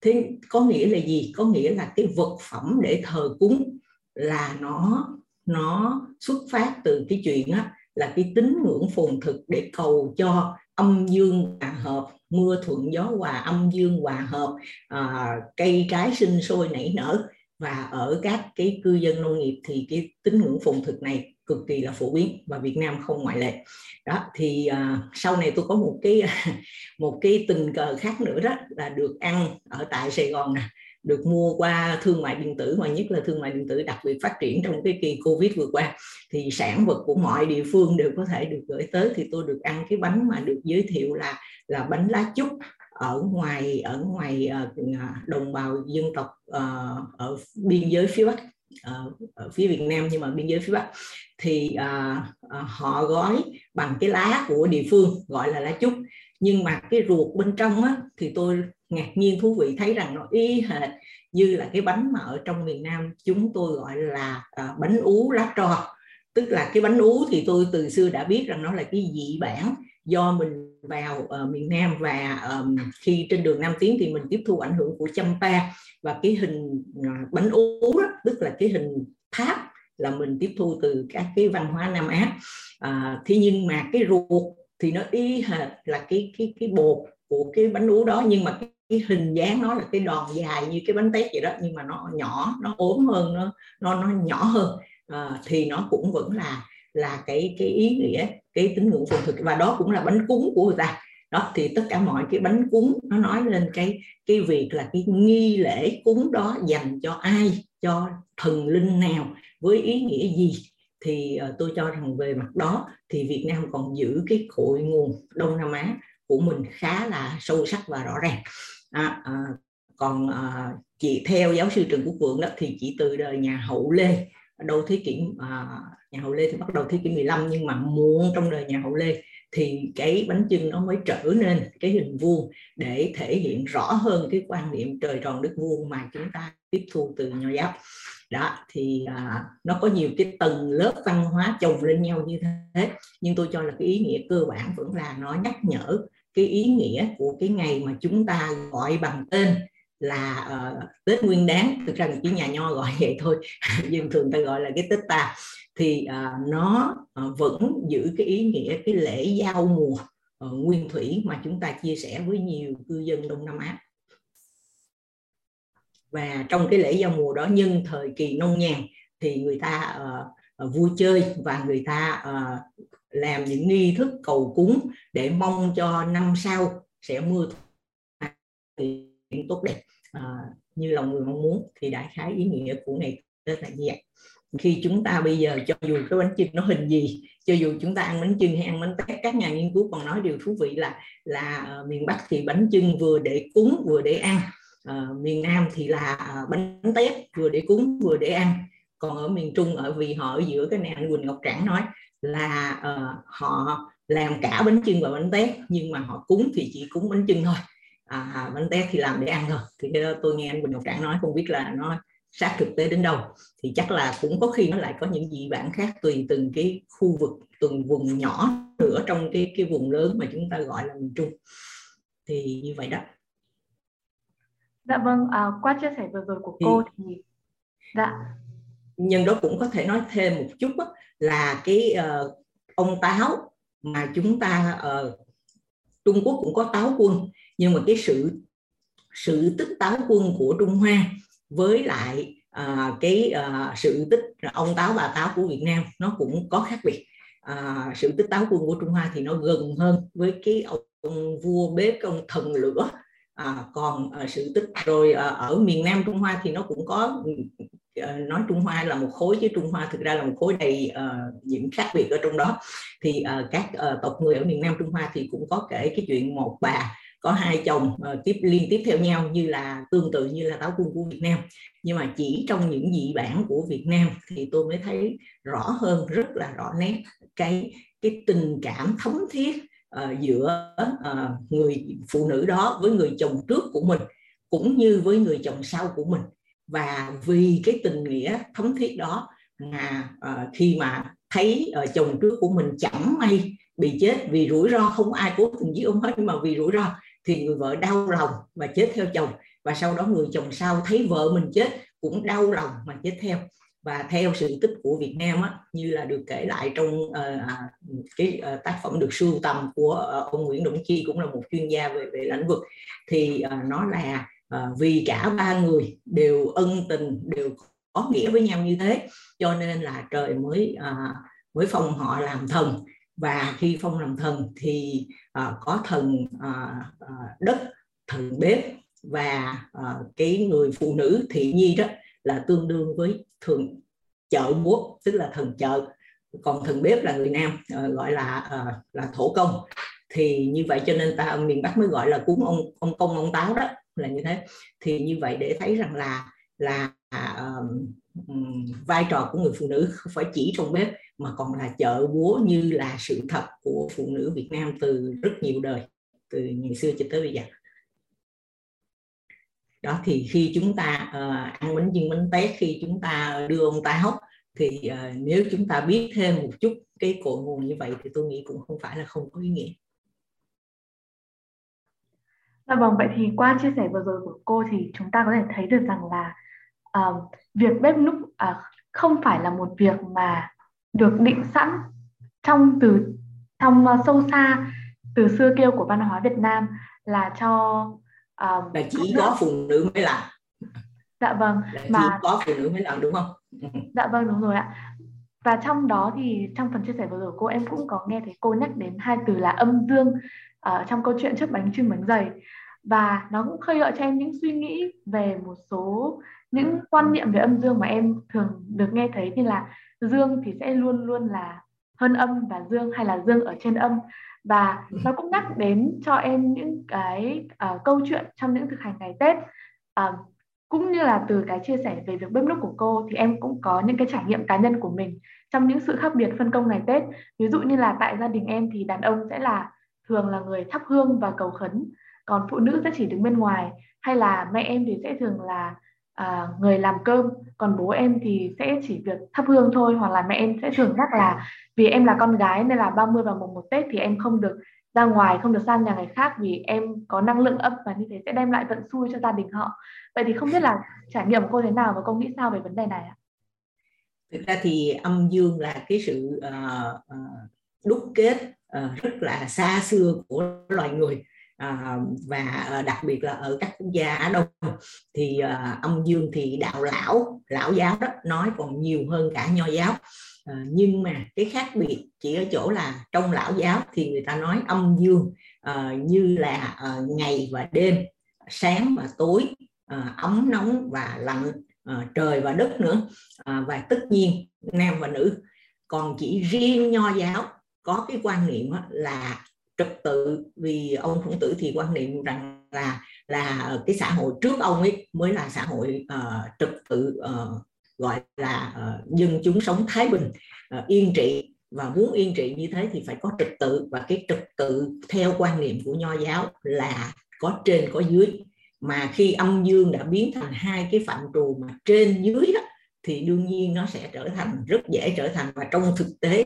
Thế có nghĩa là gì? Có nghĩa là cái vật phẩm để thờ cúng là nó nó xuất phát từ cái chuyện á, là cái tín ngưỡng phồn thực để cầu cho âm dương hòa hợp mưa thuận gió hòa âm dương hòa hợp à, cây trái sinh sôi nảy nở. Và ở các cái cư dân nông nghiệp thì cái tín ngưỡng phồn thực này cực kỳ là phổ biến và Việt Nam không ngoại lệ. Đó thì à, sau này tôi có một cái một cái tình cờ khác nữa đó là được ăn ở tại Sài Gòn nè được mua qua thương mại điện tử mà nhất là thương mại điện tử đặc biệt phát triển trong cái kỳ covid vừa qua thì sản vật của mọi địa phương đều có thể được gửi tới. Thì tôi được ăn cái bánh mà được giới thiệu là là bánh lá chúc ở ngoài ở ngoài ờ, à, đồng bào dân tộc ờ, ở biên giới phía bắc ở, ở phía Việt Nam nhưng mà biên giới phía Bắc. Thì à, à, họ gói bằng cái lá của địa phương gọi là lá chúc. Nhưng mà cái ruột bên trong á, thì tôi ngạc nhiên thú vị thấy rằng nó y hệt như là cái bánh mà ở trong miền Nam chúng tôi gọi là uh, bánh ú lá trò tức là cái bánh ú thì tôi từ xưa đã biết rằng nó là cái dị bản do mình vào uh, miền Nam và um, khi trên đường Nam Tiến thì mình tiếp thu ảnh hưởng của Champa và cái hình uh, bánh ú đó, tức là cái hình tháp là mình tiếp thu từ các cái văn hóa Nam Á. À, thế nhưng mà cái ruột thì nó y hệt là cái cái cái bột của cái bánh ú đó nhưng mà cái, hình dáng nó là cái đòn dài như cái bánh tét vậy đó nhưng mà nó nhỏ nó ốm hơn nó nó nó nhỏ hơn. À, thì nó cũng vẫn là là cái cái ý nghĩa cái tín ngưỡng phồn thực. Và đó cũng là bánh cúng của người ta. Đó thì tất cả mọi cái bánh cúng nó nói lên cái cái việc là cái nghi lễ cúng đó dành cho ai cho thần linh nào với ý nghĩa gì. Thì uh, tôi cho rằng về mặt đó thì Việt Nam còn giữ cái cội nguồn Đông Nam Á của mình khá là sâu sắc và rõ ràng à, à, còn à, chị theo giáo sư Trần Quốc Vượng đó thì chỉ từ đời nhà Hậu Lê. Đầu thế kỷ à, nhà Hậu Lê thì bắt đầu thế kỷ 15 nhưng mà muộn trong đời nhà Hậu Lê thì cái bánh chưng nó mới trở nên cái hình vuông để thể hiện rõ hơn cái quan niệm trời tròn đất vuông mà chúng ta tiếp thu từ nho giáo. Đó thì à, nó có nhiều cái tầng lớp văn hóa chồng lên nhau như thế nhưng tôi cho là cái ý nghĩa cơ bản vẫn là nó nhắc nhở cái ý nghĩa của cái ngày mà chúng ta gọi bằng tên là uh, Tết Nguyên Đán. Thực ra chỉ nhà nho gọi vậy thôi nhưng thường ta gọi là cái Tết ta. Thì uh, nó uh, vẫn giữ cái ý nghĩa cái lễ giao mùa uh, nguyên thủy mà chúng ta chia sẻ với nhiều cư dân Đông Nam Á. Và trong cái lễ giao mùa đó nhân thời kỳ nông nhàn thì người ta uh, uh, vui chơi và người ta uh, làm những nghi thức cầu cúng để mong cho năm sau sẽ mưa tốt đẹp. À, như lòng người mong muốn thì đại khái ý nghĩa của ngày tết là như vậy. Khi chúng ta bây giờ cho dù cái bánh chưng nó hình gì cho dù chúng ta ăn bánh chưng hay ăn bánh tét các nhà nghiên cứu còn nói điều thú vị là là uh, miền bắc thì bánh chưng vừa để cúng vừa để ăn. Uh, miền Nam thì là à, bánh tét vừa để cúng vừa để ăn. Còn ở miền Trung ở vì họ ở giữa cái này anh Quỳnh Ngọc Trảng nói là uh, họ làm cả bánh chưng và bánh tét nhưng mà họ cúng thì chỉ cúng bánh chưng thôi. À, bánh tét thì làm để ăn thôi. Thì cái đó tôi nghe anh Quỳnh Ngọc Trảng nói không biết là nó sát thực tế đến đâu. Thì chắc là cũng có khi nó lại có những dị bản khác tùy từng cái khu vực từng vùng nhỏ nữa trong cái cái vùng lớn mà chúng ta gọi là miền Trung. Thì như vậy đó. Dạ vâng, à, qua chia sẻ vừa rồi của cô thì, thì dạ nhân đó cũng có thể nói thêm một chút đó, là cái uh, ông táo mà chúng ta uh, Trung Quốc cũng có táo quân. Nhưng mà cái sự sự tích táo quân của Trung Hoa với lại uh, cái uh, sự tích ông táo bà táo của Việt Nam nó cũng có khác biệt. Uh, sự tích táo quân của Trung Hoa thì nó gần hơn với cái ông vua bếp ông thần lửa. À, còn à, sự tích rồi à, ở miền Nam Trung Hoa thì nó cũng có Ờ, nói Trung Hoa là một khối chứ Trung Hoa thực ra là một khối đầy uh, những khác biệt ở trong đó. Thì uh, các uh, tộc người ở miền Nam Trung Hoa thì cũng có kể cái chuyện một bà có hai chồng uh, tiếp liên tiếp theo nhau như là tương tự như là táo quân của Việt Nam. Nhưng mà chỉ trong những dị bản của Việt Nam thì tôi mới thấy rõ hơn rất là rõ nét cái cái tình cảm thống thiết uh, giữa uh, người phụ nữ đó với người chồng trước của mình cũng như với người chồng sau của mình và vì cái tình nghĩa thấm thiết đó mà uh, khi mà thấy uh, chồng trước của mình chẳng may bị chết vì rủi ro không ai cố tình giết ông hết nhưng mà vì rủi ro thì người vợ đau lòng và chết theo chồng. Và sau đó người chồng sau thấy vợ mình chết cũng đau lòng mà chết theo. Và theo sự tích của Việt Nam á, như là được kể lại trong uh, cái uh, tác phẩm được sưu tầm của uh, ông Nguyễn Đồng Chi cũng là một chuyên gia về về lĩnh vực thì uh, nó là à, vì cả ba người đều ân tình đều có nghĩa với nhau như thế cho nên là trời mới à, mới phong họ làm thần. Và khi phong làm thần thì à, có thần à, à đất thần bếp và à, cái người phụ nữ thị nhi đó là tương đương với thường chợ búa tức là thần chợ. Còn thần bếp là người nam à, gọi là à, là thổ công. Thì như vậy cho nên ta miền bắc mới gọi là cúng ông ông công ông táo đó là như thế. Thì như vậy để thấy rằng là là um, vai trò của người phụ nữ không phải chỉ trong bếp mà còn là chợ búa như là sự thật của phụ nữ Việt Nam từ rất nhiều đời từ ngày xưa cho tới bây giờ. Đó thì khi chúng ta uh, ăn bánh chưng bánh tét khi chúng ta đưa ông ta hốc thì uh, nếu chúng ta biết thêm một chút cái cội nguồn như vậy thì tôi nghĩ cũng không phải là không có ý nghĩa. Dạ vâng, vậy thì qua chia sẻ vừa rồi của cô thì chúng ta có thể thấy được rằng là uh, việc bếp núc uh, không phải là một việc mà được định sẵn trong từ trong uh, sâu xa từ xưa kêu của văn hóa Việt Nam là cho uh, là chỉ có phụ nữ mới làm. Dạ vâng là mà chỉ có phụ nữ mới làm đúng không? Dạ vâng đúng rồi ạ. Và trong đó thì trong phần chia sẻ vừa rồi cô em cũng có nghe thấy cô nhắc đến hai từ là âm dương ở trong câu chuyện trước bánh trưng bánh dày. Và nó cũng khơi gợi cho em những suy nghĩ về một số những quan niệm về âm dương mà em thường được nghe thấy như là dương thì sẽ luôn luôn là hơn âm và dương hay là dương ở trên âm. Và nó cũng nhắc đến cho em những cái uh, câu chuyện trong những thực hành ngày Tết. Uh, cũng như là từ cái chia sẻ về việc bếp núc của cô thì em cũng có những cái trải nghiệm cá nhân của mình trong những sự khác biệt phân công ngày Tết. Ví dụ như là tại gia đình em thì đàn ông sẽ là thường là người thắp hương và cầu khấn còn phụ nữ sẽ chỉ đứng bên ngoài hay là mẹ em thì sẽ thường là à, người làm cơm còn bố em thì sẽ chỉ việc thắp hương thôi hoặc là mẹ em sẽ thường nhắc là vì em là con gái nên là 30 và mùng một Tết thì em không được ra ngoài không được sang nhà người khác vì em có năng lượng âm và như thế sẽ đem lại vận xui cho gia đình họ. Vậy thì không biết là trải nghiệm cô thế nào và cô nghĩ sao về vấn đề này ạ? Thực ra thì âm dương là cái sự uh, uh, đúc kết uh, rất là xa xưa của loài người. À, và ờ, đặc biệt là ở các quốc gia Á Đông thì à, âm dương thì đạo lão lão giáo đó nói còn nhiều hơn cả nho giáo. À, nhưng mà cái khác biệt chỉ ở chỗ là trong lão giáo thì người ta nói âm dương à, như là à, ngày và đêm sáng và tối à, ấm nóng và lạnh à, trời và đất nữa. À, và tất nhiên nam và nữ còn chỉ riêng nho giáo có cái quan niệm là trật tự vì ông khổng tử thì quan niệm rằng là là cái xã hội trước ông ấy mới là xã hội uh, trật tự uh, gọi là uh, dân chúng sống thái bình uh, yên trị. Và muốn yên trị như thế thì phải có trật tự. Và cái trật tự theo quan niệm của nho giáo là có trên có dưới. Mà khi âm dương đã biến thành hai cái phạm trù mà trên dưới đó thì đương nhiên nó sẽ trở thành rất dễ trở thành. Và trong thực tế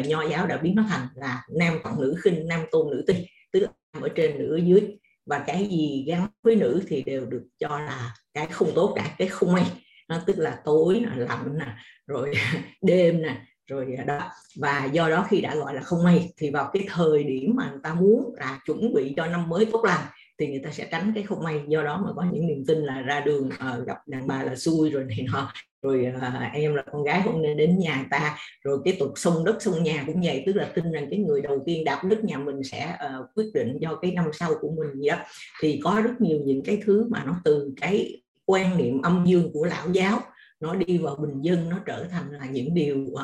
uh, nho giáo đã biến nó thành là nam trọng nữ khinh nam tôn nữ tinh tức ở trên nữ ở dưới. Và cái gì gắn với nữ thì đều được cho là cái không tốt cả cái không may. Nó tức là tối là lạnh nè rồi đêm nè rồi đó. Và do đó khi đã gọi là không may thì vào cái thời điểm mà người ta muốn là chuẩn bị cho năm mới tốt lành thì người ta sẽ tránh cái không may. Do đó mà có những niềm tin là ra đường uh, gặp đàn bà là xui rồi này nọ. Rồi uh, em là con gái không nên đến nhà ta. Rồi cái tục sông đất sông nhà cũng vậy. Tức là tin rằng cái người đầu tiên đạp đất nhà mình sẽ uh, quyết định do cái năm sau của mình vậy đó. Thì có rất nhiều những cái thứ mà nó từ cái quan niệm âm dương của lão giáo nó đi vào bình dân nó trở thành là những điều uh,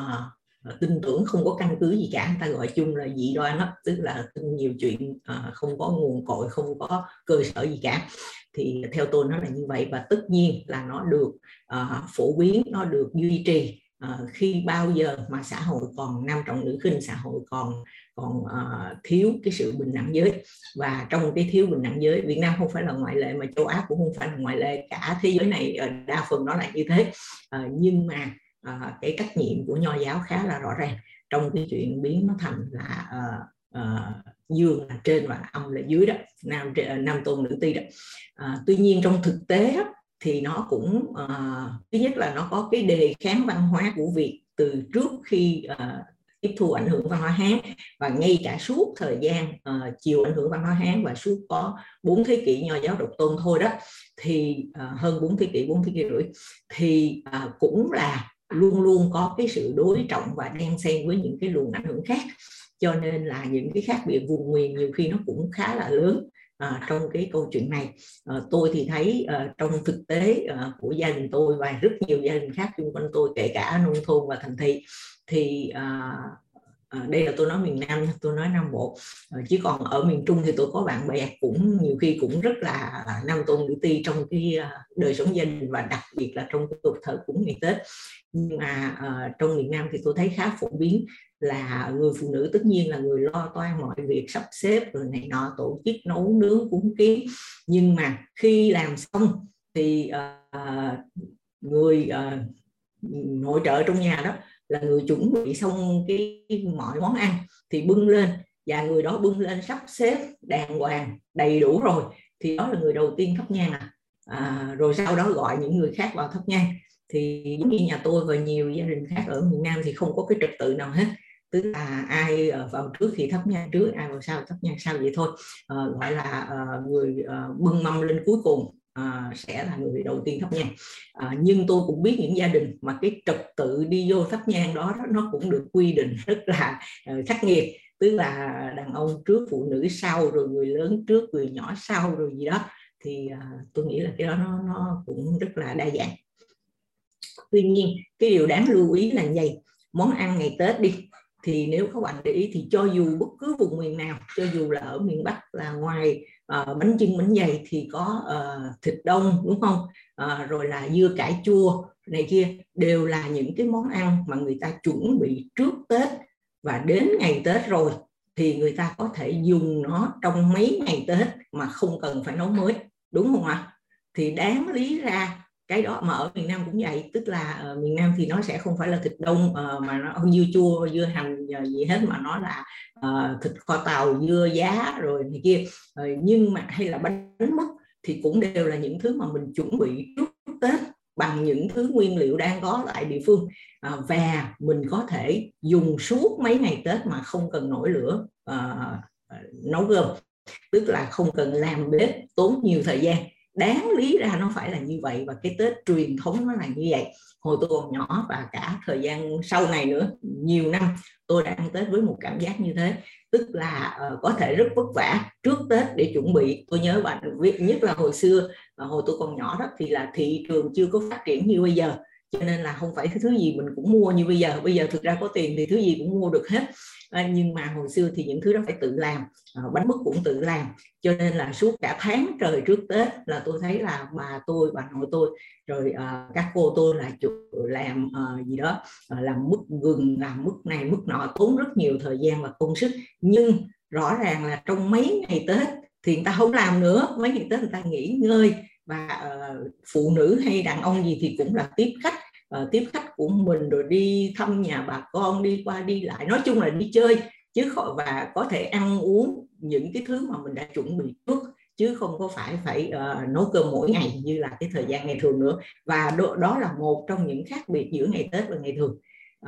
Ờ, tin tưởng không có căn cứ gì cả người ta gọi chung là dị đoan đó tức là tin nhiều chuyện à, không có nguồn cội không có cơ sở gì cả. Thì theo tôi nó là như vậy và tất nhiên là nó được à, phổ biến nó được duy trì à, khi bao giờ mà xã hội còn nam trọng nữ khinh xã hội còn còn uh, thiếu cái sự bình đẳng giới. Và trong cái thiếu bình đẳng giới Việt Nam không phải là ngoại lệ mà châu Á cũng không phải là ngoại lệ cả thế giới này đa phần nó là như thế. Uh, nhưng mà à, cái trách nhiệm của nho giáo khá là rõ ràng. Trong cái chuyện biến nó thành là uh, uh, dương là trên và âm là dưới đó nam nam tôn nữ ti đó. Uh, tuy nhiên trong thực tế đó, thì nó cũng uh, thứ nhất là nó có cái đề kháng văn hóa của việt từ trước khi uh, tiếp thu ảnh hưởng văn hóa Hán và ngay cả suốt thời gian uh, chiều ảnh hưởng văn hóa Hán và suốt có bốn thế kỷ nho giáo độc tôn thôi đó thì uh, hơn bốn thế kỷ bốn thế kỷ rưỡi thì uh, cũng là luôn luôn có cái sự đối trọng và đen xen với những cái luồng ảnh hưởng khác. Cho nên là những cái khác biệt vùng miền nhiều khi nó cũng khá là lớn à, trong cái câu chuyện này. À, tôi thì thấy à, trong thực tế à, của gia đình tôi và rất nhiều gia đình khác xung quanh tôi kể cả nông thôn và thành thị thì à, à, đây là tôi nói miền Nam tôi nói Nam Bộ. À, chứ còn ở miền Trung thì tôi có bạn bè cũng nhiều khi cũng rất là nam tôn nữ ti trong cái à, đời sống gia đình và đặc biệt là trong cái cuộc thờ cúng ngày Tết. Nhưng mà à, trong miền Nam thì tôi thấy khá phổ biến là người phụ nữ tất nhiên là người lo toan mọi việc sắp xếp rồi này nọ tổ chức nấu nướng cúng kiến nhưng mà khi làm xong thì uh, người uh, nội trợ trong nhà đó là người chuẩn bị xong cái mọi món ăn thì bưng lên. Và người đó bưng lên sắp xếp đàng hoàng đầy đủ rồi. Thì đó là người đầu tiên thắp nhang à. à rồi sau đó gọi những người khác vào thắp nhang. Thì giống như nhà tôi và nhiều gia đình khác ở miền Nam thì không có cái trật tự nào hết. Tức là ai vào trước thì thắp nhang trước ai vào sau thắp nhang sau vậy thôi. À, gọi là à, người à, bưng mâm lên cuối cùng à, sẽ là người đầu tiên thắp nhang. À, nhưng tôi cũng biết những gia đình mà cái trật tự đi vô thắp nhang đó nó cũng được quy định rất là uh, khắc nghiệt. Tức là đàn ông trước phụ nữ sau rồi người lớn trước người nhỏ sau rồi gì đó. Thì uh, tôi nghĩ là cái đó nó nó cũng rất là đa dạng. Tuy nhiên cái điều đáng lưu ý là vậy món ăn ngày tết đi thì nếu các bạn để ý thì cho dù bất cứ vùng miền nào cho dù là ở miền bắc là ngoài uh, bánh chưng bánh dày thì có uh, thịt đông đúng không? Uh, rồi là dưa cải chua này kia đều là những cái món ăn mà người ta chuẩn bị trước tết. Và đến ngày tết rồi thì người ta có thể dùng nó trong mấy ngày tết mà không cần phải nấu mới đúng không ạ? Thì đáng lý ra cái đó mà ở miền Nam cũng vậy tức là uh, miền Nam thì nó sẽ không phải là thịt đông uh, mà nó dưa chua dưa hành ờ, gì hết mà nó là uh, thịt kho tàu dưa giá rồi này kia. Uh, nhưng mà hay là bánh mứt thì cũng đều là những thứ mà mình chuẩn bị trước Tết bằng những thứ nguyên liệu đang có tại địa phương. À, và mình có thể dùng suốt mấy ngày Tết mà không cần nổi lửa à, nấu cơm. Tức là không cần làm bếp tốn nhiều thời gian đáng lý ra nó phải là như vậy và cái tết truyền thống nó là như vậy. Hồi tôi còn nhỏ và cả thời gian sau này nữa nhiều năm tôi đã ăn tết với một cảm giác như thế. Tức là uh, có thể rất vất vả trước tết để chuẩn bị. Tôi nhớ bạn nhất là hồi xưa và hồi tôi còn nhỏ đó thì là thị trường chưa có phát triển như bây giờ. Cho nên là không phải thứ gì mình cũng mua như bây giờ. Bây giờ thực ra có tiền thì thứ gì cũng mua được hết à, nhưng mà hồi xưa thì những thứ đó phải tự làm à, bánh mứt cũng tự làm. Cho nên là suốt cả tháng trời trước tết là tôi thấy là bà tôi bà nội tôi rồi à, các cô tôi là chủ làm à, gì đó à, làm mứt gừng làm mứt này mứt nọ tốn rất nhiều thời gian và công sức. Nhưng rõ ràng là trong mấy ngày tết thì người ta không làm nữa. Mấy ngày tết người ta nghỉ ngơi và uh, phụ nữ hay đàn ông gì thì cũng là tiếp khách uh, tiếp khách của mình rồi đi thăm nhà bà con đi qua đi lại. Nói chung là đi chơi chứ khỏi và có thể ăn uống những cái thứ mà mình đã chuẩn bị trước chứ không có phải phải uh, nấu cơm mỗi ngày như là cái thời gian ngày thường nữa. Và đó, đó là một trong những khác biệt giữa ngày Tết và ngày thường.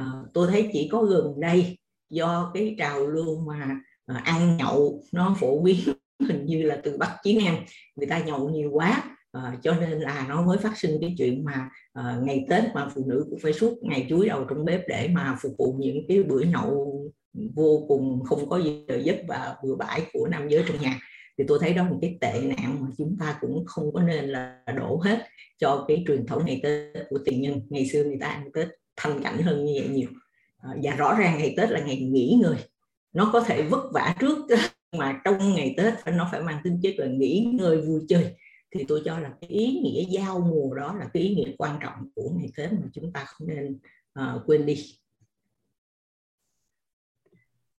Uh, tôi thấy chỉ có gần đây do cái trào lưu mà uh, ăn nhậu nó phổ biến hình như là từ Bắc chí Nam người ta nhậu nhiều quá à, cho nên là nó mới phát sinh cái chuyện mà à, ngày Tết mà phụ nữ cũng phải suốt ngày chuối đầu trong bếp để mà phục vụ những cái bữa nhậu vô cùng không có gì giấc và bừa bãi của nam giới trong nhà. Thì tôi thấy đó là một cái tệ nạn mà chúng ta cũng không có nên là đổ hết cho cái truyền thống ngày Tết của tiền nhân. Ngày xưa người ta ăn Tết thanh cảnh hơn như vậy nhiều. À, và rõ ràng ngày Tết là ngày nghỉ người nó có thể vất vả trước mà trong ngày Tết phải nó phải mang tính chất là nghỉ ngơi vui chơi thì tôi cho là cái ý nghĩa giao mùa đó là cái ý nghĩa quan trọng của ngày Tết mà chúng ta không nên uh, quên đi.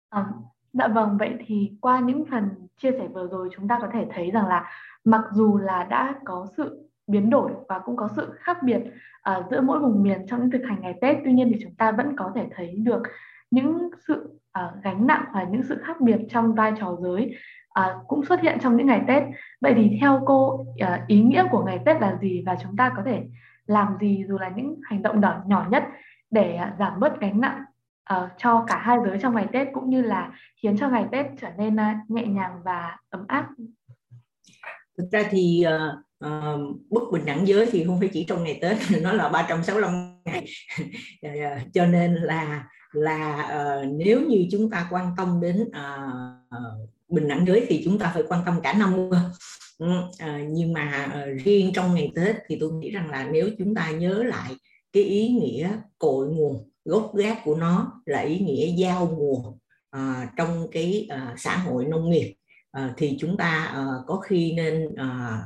À, dạ vâng, vậy thì qua những phần chia sẻ vừa rồi chúng ta có thể thấy rằng là mặc dù là đã có sự biến đổi và cũng có sự khác biệt uh, giữa mỗi vùng miền trong những thực hành ngày Tết, tuy nhiên thì chúng ta vẫn có thể thấy được những sự uh, gánh nặng và những sự khác biệt trong vai trò giới à, cũng xuất hiện trong những ngày Tết. Vậy thì theo cô à, ý nghĩa của ngày Tết là gì và chúng ta có thể làm gì dù là những hành động nhỏ nhỏ nhất để à, giảm bớt gánh nặng à, cho cả hai giới trong ngày Tết cũng như là khiến cho ngày Tết trở nên à, nhẹ nhàng và ấm áp. Thực ra thì uh, uh, bất bình đẳng giới thì không phải chỉ trong ngày Tết, nó là 365 ngày. cho nên là là uh, nếu như chúng ta quan tâm đến uh, bình đẳng giới thì chúng ta phải quan tâm cả năm ừ, à, nhưng mà ờ, riêng trong ngày Tết thì tôi nghĩ rằng là nếu chúng ta nhớ lại cái ý nghĩa cội nguồn gốc gác của nó là ý nghĩa giao mùa à, trong cái à, xã hội nông nghiệp à, thì chúng ta à, có khi nên à,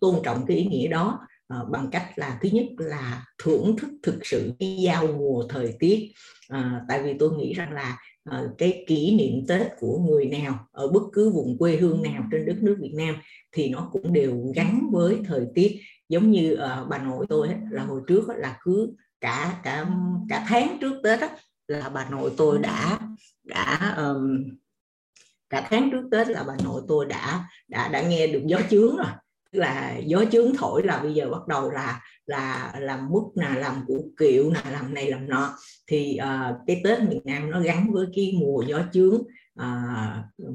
tôn trọng cái ý nghĩa đó à, bằng cách là thứ nhất là thưởng thức thực sự cái giao mùa thời tiết. À, tại vì tôi nghĩ rằng là À, cái kỷ niệm Tết của người nào ở bất cứ vùng quê hương nào trên đất nước Việt Nam thì nó cũng đều gắn với thời tiết. Giống như uh, bà nội tôi ấy, là hồi trước ấy, là cứ cả cả cả tháng trước Tết ấy, là bà nội tôi đã đã um, cả tháng trước Tết là bà nội tôi đã đã đã nghe được gió chướng rồi là gió chướng thổi là bây giờ bắt đầu là là làm mứt nè làm củ kiệu nè làm này làm nọ. Thì uh, cái tết miền nam nó gắn với cái mùa gió chướng ờ,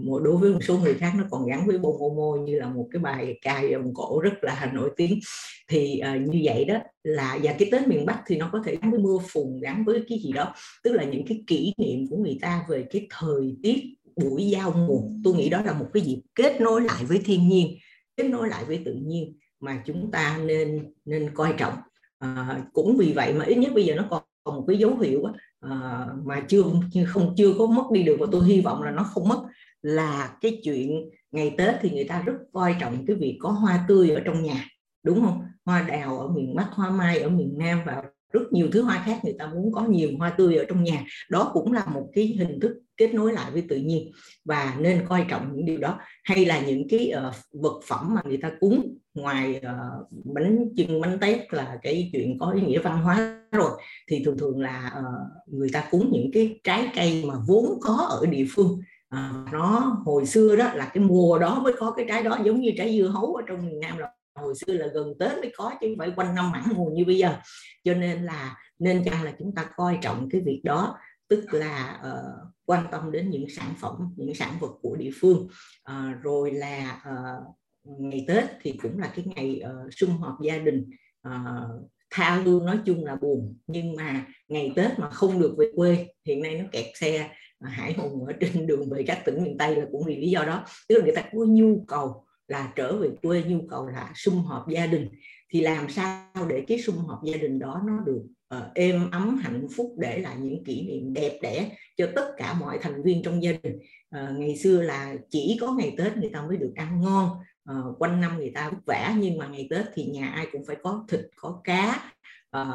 mùa đối với một số người khác nó còn gắn với bông ô mô như là một cái bài ca dòng cổ rất là nổi tiếng. Thì uh, như vậy đó là và cái tết miền bắc thì nó có thể gắn với mưa phùn gắn với cái gì đó. Tức là những cái kỷ niệm của người ta về cái thời tiết buổi giao mùa. Tôi nghĩ đó là một cái dịp kết nối lại với thiên nhiên kết nối lại với tự nhiên mà chúng ta nên nên coi trọng. À, cũng vì vậy mà ít nhất bây giờ nó còn một cái dấu hiệu à, mà chưa không chưa có mất đi được và tôi hy vọng là nó không mất là cái chuyện ngày Tết thì người ta rất coi trọng cái việc có hoa tươi ở trong nhà đúng không? Hoa đào ở miền Bắc hoa mai ở miền Nam và rất nhiều thứ hoa khác người ta muốn có nhiều hoa tươi ở trong nhà. Đó cũng là một cái hình thức kết nối lại với tự nhiên. Và nên coi trọng những điều đó. Hay là những cái uh, vật phẩm mà người ta cúng ngoài uh, bánh chưng bánh tét là cái chuyện có ý nghĩa văn hóa rồi. Thì thường thường là uh, người ta cúng những cái trái cây mà vốn có ở địa phương. À, nó hồi xưa đó là cái mùa đó mới có cái trái đó giống như trái dưa hấu ở trong miền Nam là hồi xưa là gần Tết mới có chứ không phải quanh năm mãn mùa như bây giờ. Cho nên là nên chăng là chúng ta coi trọng cái việc đó tức là uh, quan tâm đến những sản phẩm những sản vật của địa phương. Uh, rồi là uh, ngày Tết thì cũng là cái ngày uh, sum họp gia đình. Uh, tha hương nói chung là buồn nhưng mà ngày Tết mà không được về quê hiện nay nó kẹt xe hải hùng ở trên đường về các tỉnh miền Tây là cũng vì lý do đó. Tức là người ta có nhu cầu là trở về quê nhu cầu là sum họp gia đình thì làm sao để cái sum họp gia đình đó nó được uh, êm ấm hạnh phúc để lại những kỷ niệm đẹp đẽ cho tất cả mọi thành viên trong gia đình. Uh, ngày xưa là chỉ có ngày tết người ta mới được ăn ngon uh, quanh năm người ta vất vả nhưng mà ngày tết thì nhà ai cũng phải có thịt có cá uh,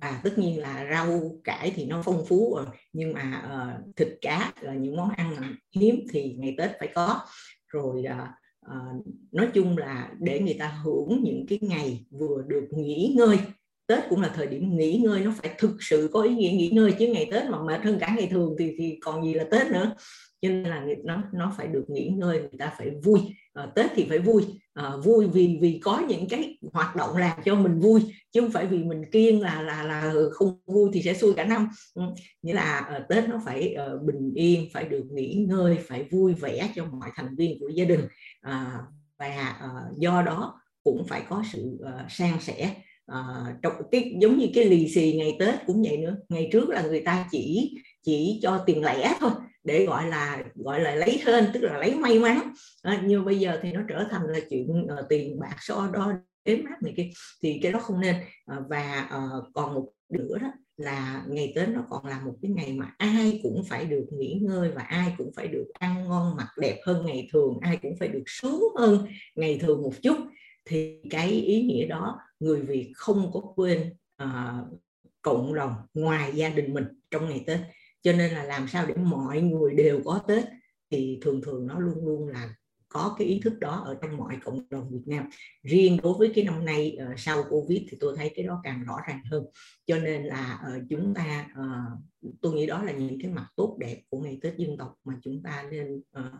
và tất nhiên là rau cải thì nó phong phú rồi nhưng mà uh, thịt cá là những món ăn hiếm thì ngày tết phải có. Rồi uh, uh, nói chung là để người ta hưởng những cái ngày vừa được nghỉ ngơi Tết cũng là thời điểm nghỉ ngơi nó phải thực sự có ý nghĩa nghỉ ngơi chứ ngày Tết mà mệt hơn cả ngày thường thì thì còn gì là Tết nữa cho nên là nó nó phải được nghỉ ngơi người ta phải vui. À, Tết thì phải vui. À, vui vì vì có những cái hoạt động làm cho mình vui chứ không phải vì mình kiêng là là là không vui thì sẽ xui cả năm. Ừ, nghĩa là à, Tết nó phải à, bình yên phải được nghỉ ngơi phải vui vẻ cho mọi thành viên của gia đình. À, và à, do đó cũng phải có sự à, san sẻ. À, trong cái giống như cái lì xì ngày Tết cũng vậy nữa. Ngày trước là người ta chỉ chỉ cho tiền lẻ thôi để gọi là gọi là lấy hên tức là lấy may mắn. À, nhưng bây giờ thì nó trở thành là chuyện uh, tiền bạc so đo đếm mát này kia thì cái đó không nên. À, và uh, còn một nữa đó là ngày Tết nó còn là một cái ngày mà ai cũng phải được nghỉ ngơi và ai cũng phải được ăn ngon mặc đẹp hơn ngày thường ai cũng phải được sướng hơn ngày thường một chút. Thì cái ý nghĩa đó người Việt không có quên uh, cộng đồng ngoài gia đình mình trong ngày Tết cho nên là làm sao để mọi người đều có Tết thì thường thường nó luôn luôn là có cái ý thức đó ở trong mọi cộng đồng Việt Nam. Riêng đối với cái năm nay uh, sau Covid thì tôi thấy cái đó càng rõ ràng hơn. Cho nên là uh, chúng ta uh, tôi nghĩ đó là những cái mặt tốt đẹp của ngày Tết dân tộc mà chúng ta nên uh,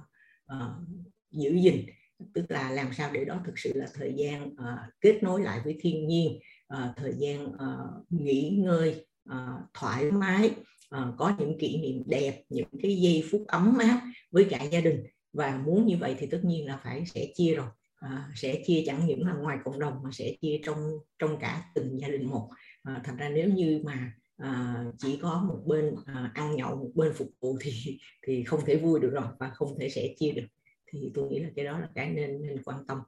uh, giữ gìn. Tức là làm sao để đó thực sự là thời gian uh, kết nối lại với thiên nhiên uh, thời gian uh, nghỉ ngơi uh, thoải mái uh, có những kỷ niệm đẹp những cái giây phút ấm áp với cả gia đình. Và muốn như vậy thì tất nhiên là phải sẽ chia rồi. Ờ, à, sẽ chia chẳng những là ngoài cộng đồng mà sẽ chia trong trong cả từng gia đình một. À, thành ra nếu như mà à, chỉ có một bên à, ăn nhậu một bên phục vụ thì thì không thể vui được rồi và không thể sẽ chia được. Thì tôi nghĩ là cái đó là cái nên nên quan tâm.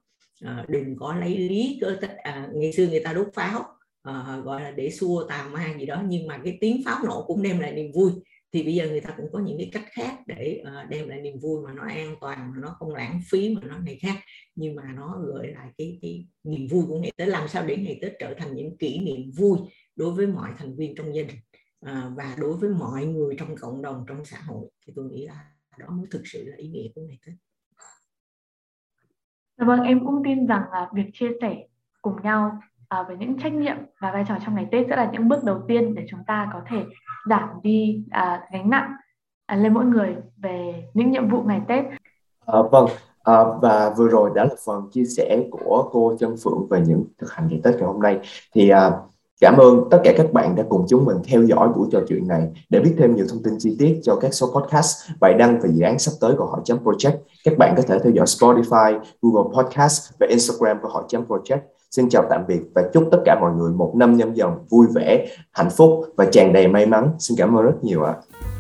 À, đừng có lấy lý cơ à, ngày xưa người ta đốt pháo. Ờ, gọi là để xua tà ma gì đó. Nhưng mà cái tiếng pháo nổ cũng đem lại niềm vui. Thì bây giờ người ta cũng có những cái cách khác để uh, đem lại niềm vui mà nó an toàn mà nó không lãng phí mà nó này khác. Nhưng mà nó gợi lại cái cái niềm vui của ngày tết. Làm sao để ngày tết trở thành những kỷ niệm vui đối với mọi thành viên trong gia đình uh, và đối với mọi người trong cộng đồng trong xã hội. Thì tôi nghĩ là đó mới thực sự là ý nghĩa của ngày tết. Dạ vâng em cũng tin rằng là việc chia sẻ cùng nhau à, với những trách nhiệm và vai trò trong ngày Tết sẽ là những bước đầu tiên để chúng ta có thể giảm đi à, gánh nặng à, lên mỗi người về những nhiệm vụ ngày Tết. À, vâng, à, và vừa rồi đã là phần chia sẻ của cô Trân Phượng về những thực hành ngày Tết ngày hôm nay. Thì à, Cảm ơn tất cả các bạn đã cùng chúng mình theo dõi buổi trò chuyện này. Để biết thêm nhiều thông tin chi tiết cho các số podcast, bài đăng và dự án sắp tới của Hỏi Chấm Project, các bạn có thể theo dõi Spotify, Google Podcast và Instagram của Hỏi Chấm Project. Xin chào tạm biệt và chúc tất cả mọi người một năm nhâm dần vui vẻ, hạnh phúc và tràn đầy may mắn. Xin cảm ơn rất nhiều ạ. À.